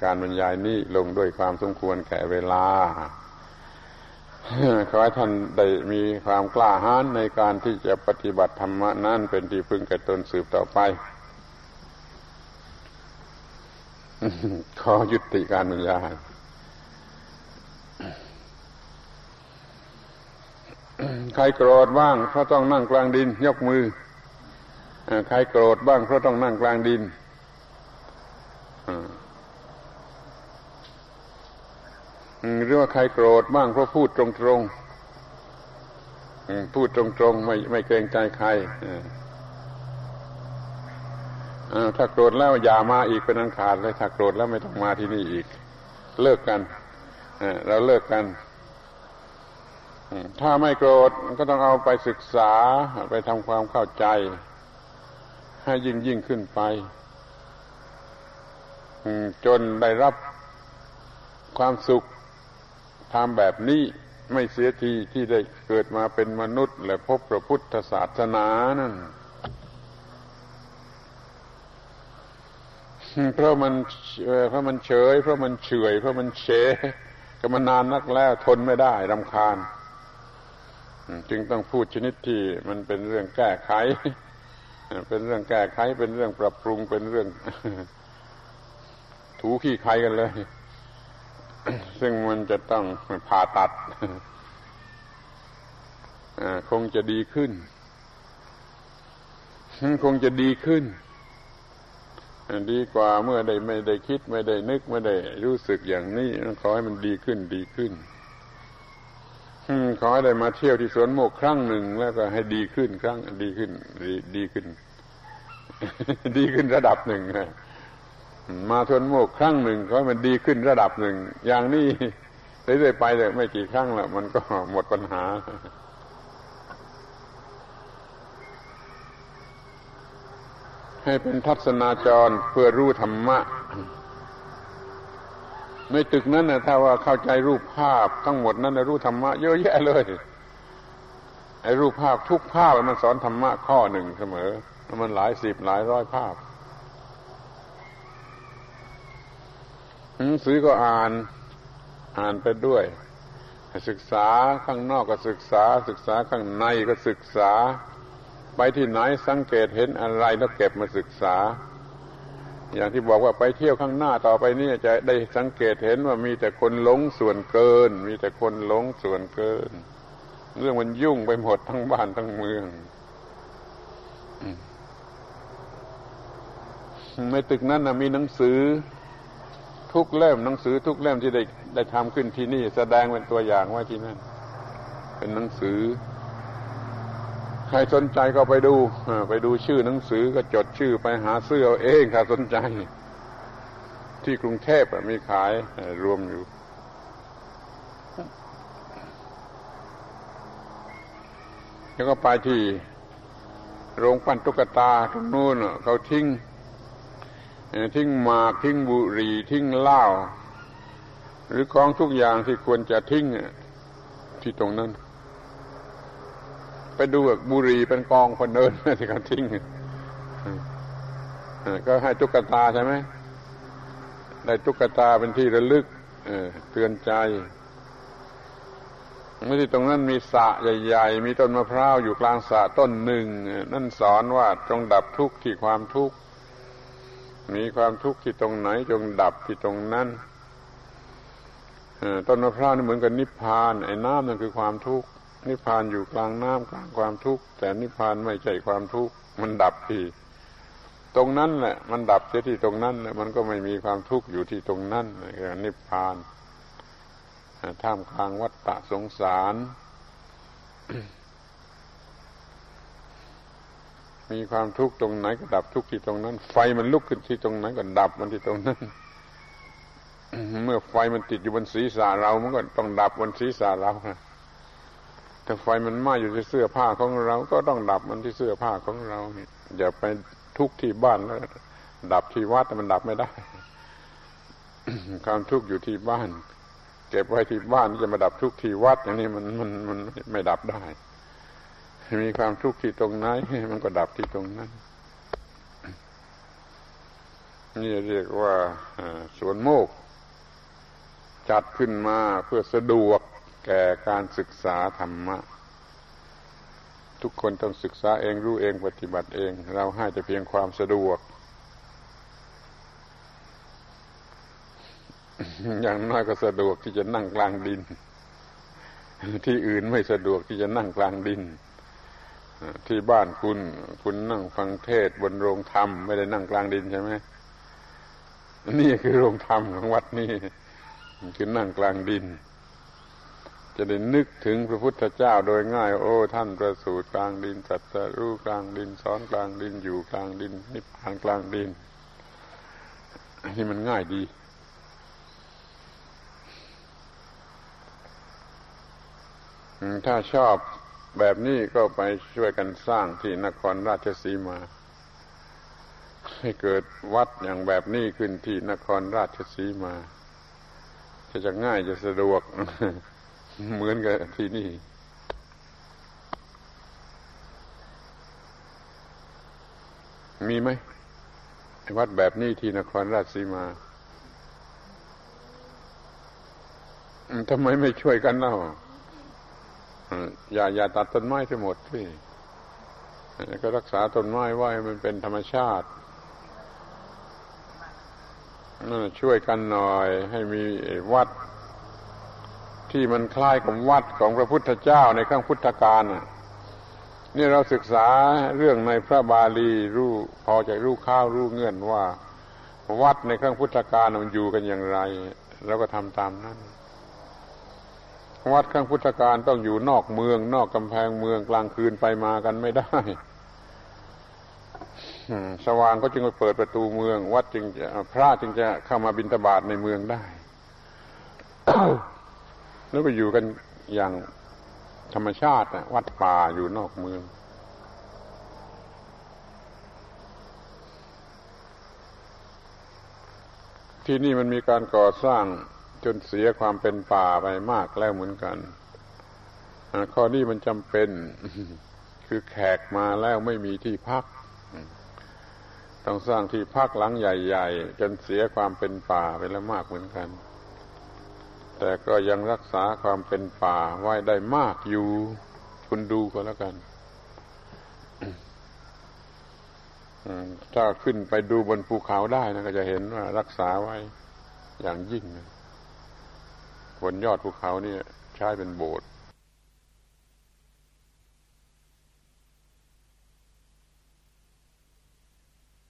การบรรยายนี้ลงด้วยความสมควรแก่เวลา ขอให้ท่านได้มีความกล้าหาญในการที่จะปฏิบัติธรรมะนั้นเป็นที่พึ่งแก่ตนสืบต่อไป ขอยุติการบรรยายใครโกรธบ้างเพราะต้องนั่งกลางดิน ยกมือใครโกรธบ้างเพราะต้องนั่งกลางดิน หรือว่าใครโกรธบ้างเพราะพูดตรงๆพูดตรงๆไม่ไม่เกรงใจใครถ้าโกรธแล้วอย่ามาอีกเป็นอันขาดเลยถ้าโกรธแล้วไม่ต้องมาที่นี่อีก เลิกกันเราเลิกกันถ้าไม่โกรธก็ต้องเอาไปศึกษาไปทำความเข้าใจ ให้ยิ่งยิ่งขึ้นไปจนได้รับความสุข ทำแบบนี้ไม่เสียทีที่ได้เกิดมาเป็นมนุษย์ และพบพระพุทธศาสนานั่นเพราะมันเพราะมันเฉย เพราะมันเฉยเพราะมันเฉก็มันนานนักแล้วทนไม่ได้รำคาญ จึงต้องพูดชนิดที่มันเป็นเรื่องแก้ไข เป็นเรื่องแก้ไข เป็นเรื่องปรับปรุงเป็นเรื่อง ถูขี้ไขกันเลย ซึ่งมันจะต้องผ่าตัดคงจะดีขึ้น คงจะดีขึ้น ดีกว่าเมื่อได้ไม่ได้คิดไม่ได้นึกไม่ได้รู้สึกอย่างนี้ขอให้มันดีขึ้นดีขึ้นขอให้ได้มาเที่ยวที่สวนโมกครั้งหนึ่งแล้วก็ให้ดีขึ้นครั้ง ดีขึ้น ดีดีขึ้น ดีขึ้นระดับหนึ่ง มาสวนโมกครั้งหนึ่งขอให้มันดีขึ้นระดับหนึ่ง อย่างนี้เรื่อยๆไปเลยไม่กี่ครั้งแล้วมันก็หมดปัญหา ให้เป็นทัศนาจรเพื่อรู้ธรรมะ ในตึกนั้นนะถ้าว่าเข้าใจรูปภาพทั้งหมดนั้นนะรู้ธรรมะเยอะแยะเลยไอ้รูปภาพทุกภาพมันสอนธรรมะข้อหนึ่งเสมอ มันหลายสิบหลายร้อยภาพ หนังสือก็อ่านอ่านไปด้วย ศึกษาข้างนอกก็ศึกษา ศึกษาข้างในก็ศึกษา ไปที่ไหนสังเกตเห็นอะไรแล้วเก็บมาศึกษา อย่างที่บอกว่าไปเที่ยวข้างหน้าต่อไปนี่จะได้สังเกตเห็นว่ามีแต่คนหลงส่วนเกิน มีแต่คนหลงส่วนเกิน เรื่องมันยุ่งไปหมดทั้งบ้านทั้งเมืองในตึกนั้นนะมีหนังสือ ทุกเล่มหนังสือทุกเล่มที่ได้ได้ทำขึ้นที่นี่ แสดงเป็นตัวอย่างไว้ที่นั่นเป็นหนังสือ ใครสนใจก็ไปดูไปดูชื่อหนังสือก็จดชื่อไปหาซื้อเอาเองถ้าสนใจ ที่กรุงเทพมีขายรวมอยู่แล้วก็ไปที่โรงปั้นตุ๊กตาตรงนู้นเขาทิ้ง ทิ้งหมากทิ้งบุหรี่ทิ้งเหล้าหรือของทุกอย่างที่ควรจะทิ้งที่ตรงนั้น ไปดูบุหรี่เป็นกองคนเดินที่เขาทิ้งก็ให้ตุ๊กตาใช่ไหมได้ตุ๊กตาเป็นที่ระลึกเตือนใจเมื่อที่ตรงนั้นมีสระใหญ่ ๆ มีต้นมะพร้าวอยู่กลางสระต้นหนึ่ง นั่นสอนว่าจงดับทุกข์ที่ความทุกข์ มีความทุกข์ที่ตรงไหนจงดับที่ตรงนั้นต้นมะพร้าวนี่เหมือนกับนิพพาน ไอ้น้ำนั่นคือความทุกข์นิพพานอยู่กลางน้ำกลางความทุกข์แต่นิพพานไม่ใช่ความทุกข์มันดับที่ตรงนั้นแหละ มันดับเสียที่ตรงนั้นมันก็ไม่มีความทุกข์อยู่ที่ตรงนั้นคือนิพพานท่ามกลางวัฏฏะสงสาร มีความทุกข์ตรงไหนก็ดับทุกข์ที่ตรงนั้น ไฟมันลุกขึ้นที่ตรงไหนก็ดับมันที่ตรงนั้น เมื่อไฟมันติดอยู่บนศีรษะเรา มันก็ต้องดับบนศีรษะเราถ้าไฟมันไหม้อยู่ที่เสื้อผ้าของเรา ก็ต้องดับมันที่เสื้อผ้าของเราอย่าไปทุกข์ที่บ้านแล้วดับที่วัดแต่มันดับไม่ได้ ความทุกข์อยู่ที่บ้าน เก็บไว้ที่บ้านจะมาดับทุกข์ที่วัด อย่างนี้มันมันมันไม่ดับได้ มีความทุกข์ที่ตรงไหนมันก็ดับที่ตรงนั้น นี่เรียกว่าสวนโมก จัดขึ้นมาเพื่อสะดวกแก่การศึกษาธรรมะ ทุกคนต้องศึกษาเองรู้เองปฏิบัติเอง เราให้แต่เพียงความสะดวก อย่างน้อยก็สะดวกที่จะนั่งกลางดิน ที่อื่นไม่สะดวกที่จะนั่งกลางดิน ที่บ้านคุณ คุณนั่งฟังเทศบนโรงธรรม ไม่ได้นั่งกลางดินใช่ไหมนี่คือโรงธรรมของวัดนี้คือนั่งกลางดิน จะได้นึกถึงพระพุทธเจ้าโดยง่าย โอ้ ท่านประสูติกลางดินตรัสรู้กลางดินสอนกลางดินอยู่กลางดิน นิพพานกลางดินนี่มันง่ายดีถ้าชอบ แบบนี้ก็ไปช่วยกันสร้างที่นครราชสีมา ให้เกิดวัดอย่างแบบนี้ขึ้นที่นครราชสีมา จะจะง่ายจะสะดวก เหมือนกับที่นี่มีไหมวัดแบบนี้ที่นครราชสีมาทำไมไม่ช่วยกันเล่า อย่าอย่าตัดต้นไม้ทั้งหมดที่ก็รักษาต้นไม้ไว้มันเป็นธรรมชาตินั่นช่วยกันหน่อย ให้มีวัด ที่มันคล้ายกับวัดของพระพุทธเจ้าในข้งพุทธกาลนี่เราศึกษาเรื่องในพระบาลีรู้พอจะรู้ข้าวรู้เงื่อนว่า วัดในข้งพุทธกาลมันอยู่กันอย่างไรเราก็ทำตามนั้น วัดข้างพุทธการต้องอยู่นอกเมือง นอกกำแพงเมืองกลางคืนไปมากันไม่ได้สว่างก็จึงไปเปิดประตูเมือง วัดจึงจะพระจึงจะเข้ามาบิณฑบาตในเมืองได้ แล้วก็อยู่กันอย่างธรรมชาติวัดป่าอยู่นอกเมือง ที่นี่มันมีการก่อสร้าง จนเสียความเป็นป่าไปมากแล้วเหมือนกันข้อนี้มันจำเป็น คือแขกมาแล้วไม่มีที่พัก ต้องสร้างที่พักหลังใหญ่ ๆ จนเสียความเป็นป่าไปแล้วมากเหมือนกัน แต่ก็ยังรักษาความเป็นป่าไว้ได้มากอยู่ คุณดูก็แล้วกันถ้าขึ้นไปดูบนภูเขาได้นะก็จะเห็นว่ารักษาไว้อย่างยิ่ง บนยอดภูเขานี่ใช้เป็นโบสถ์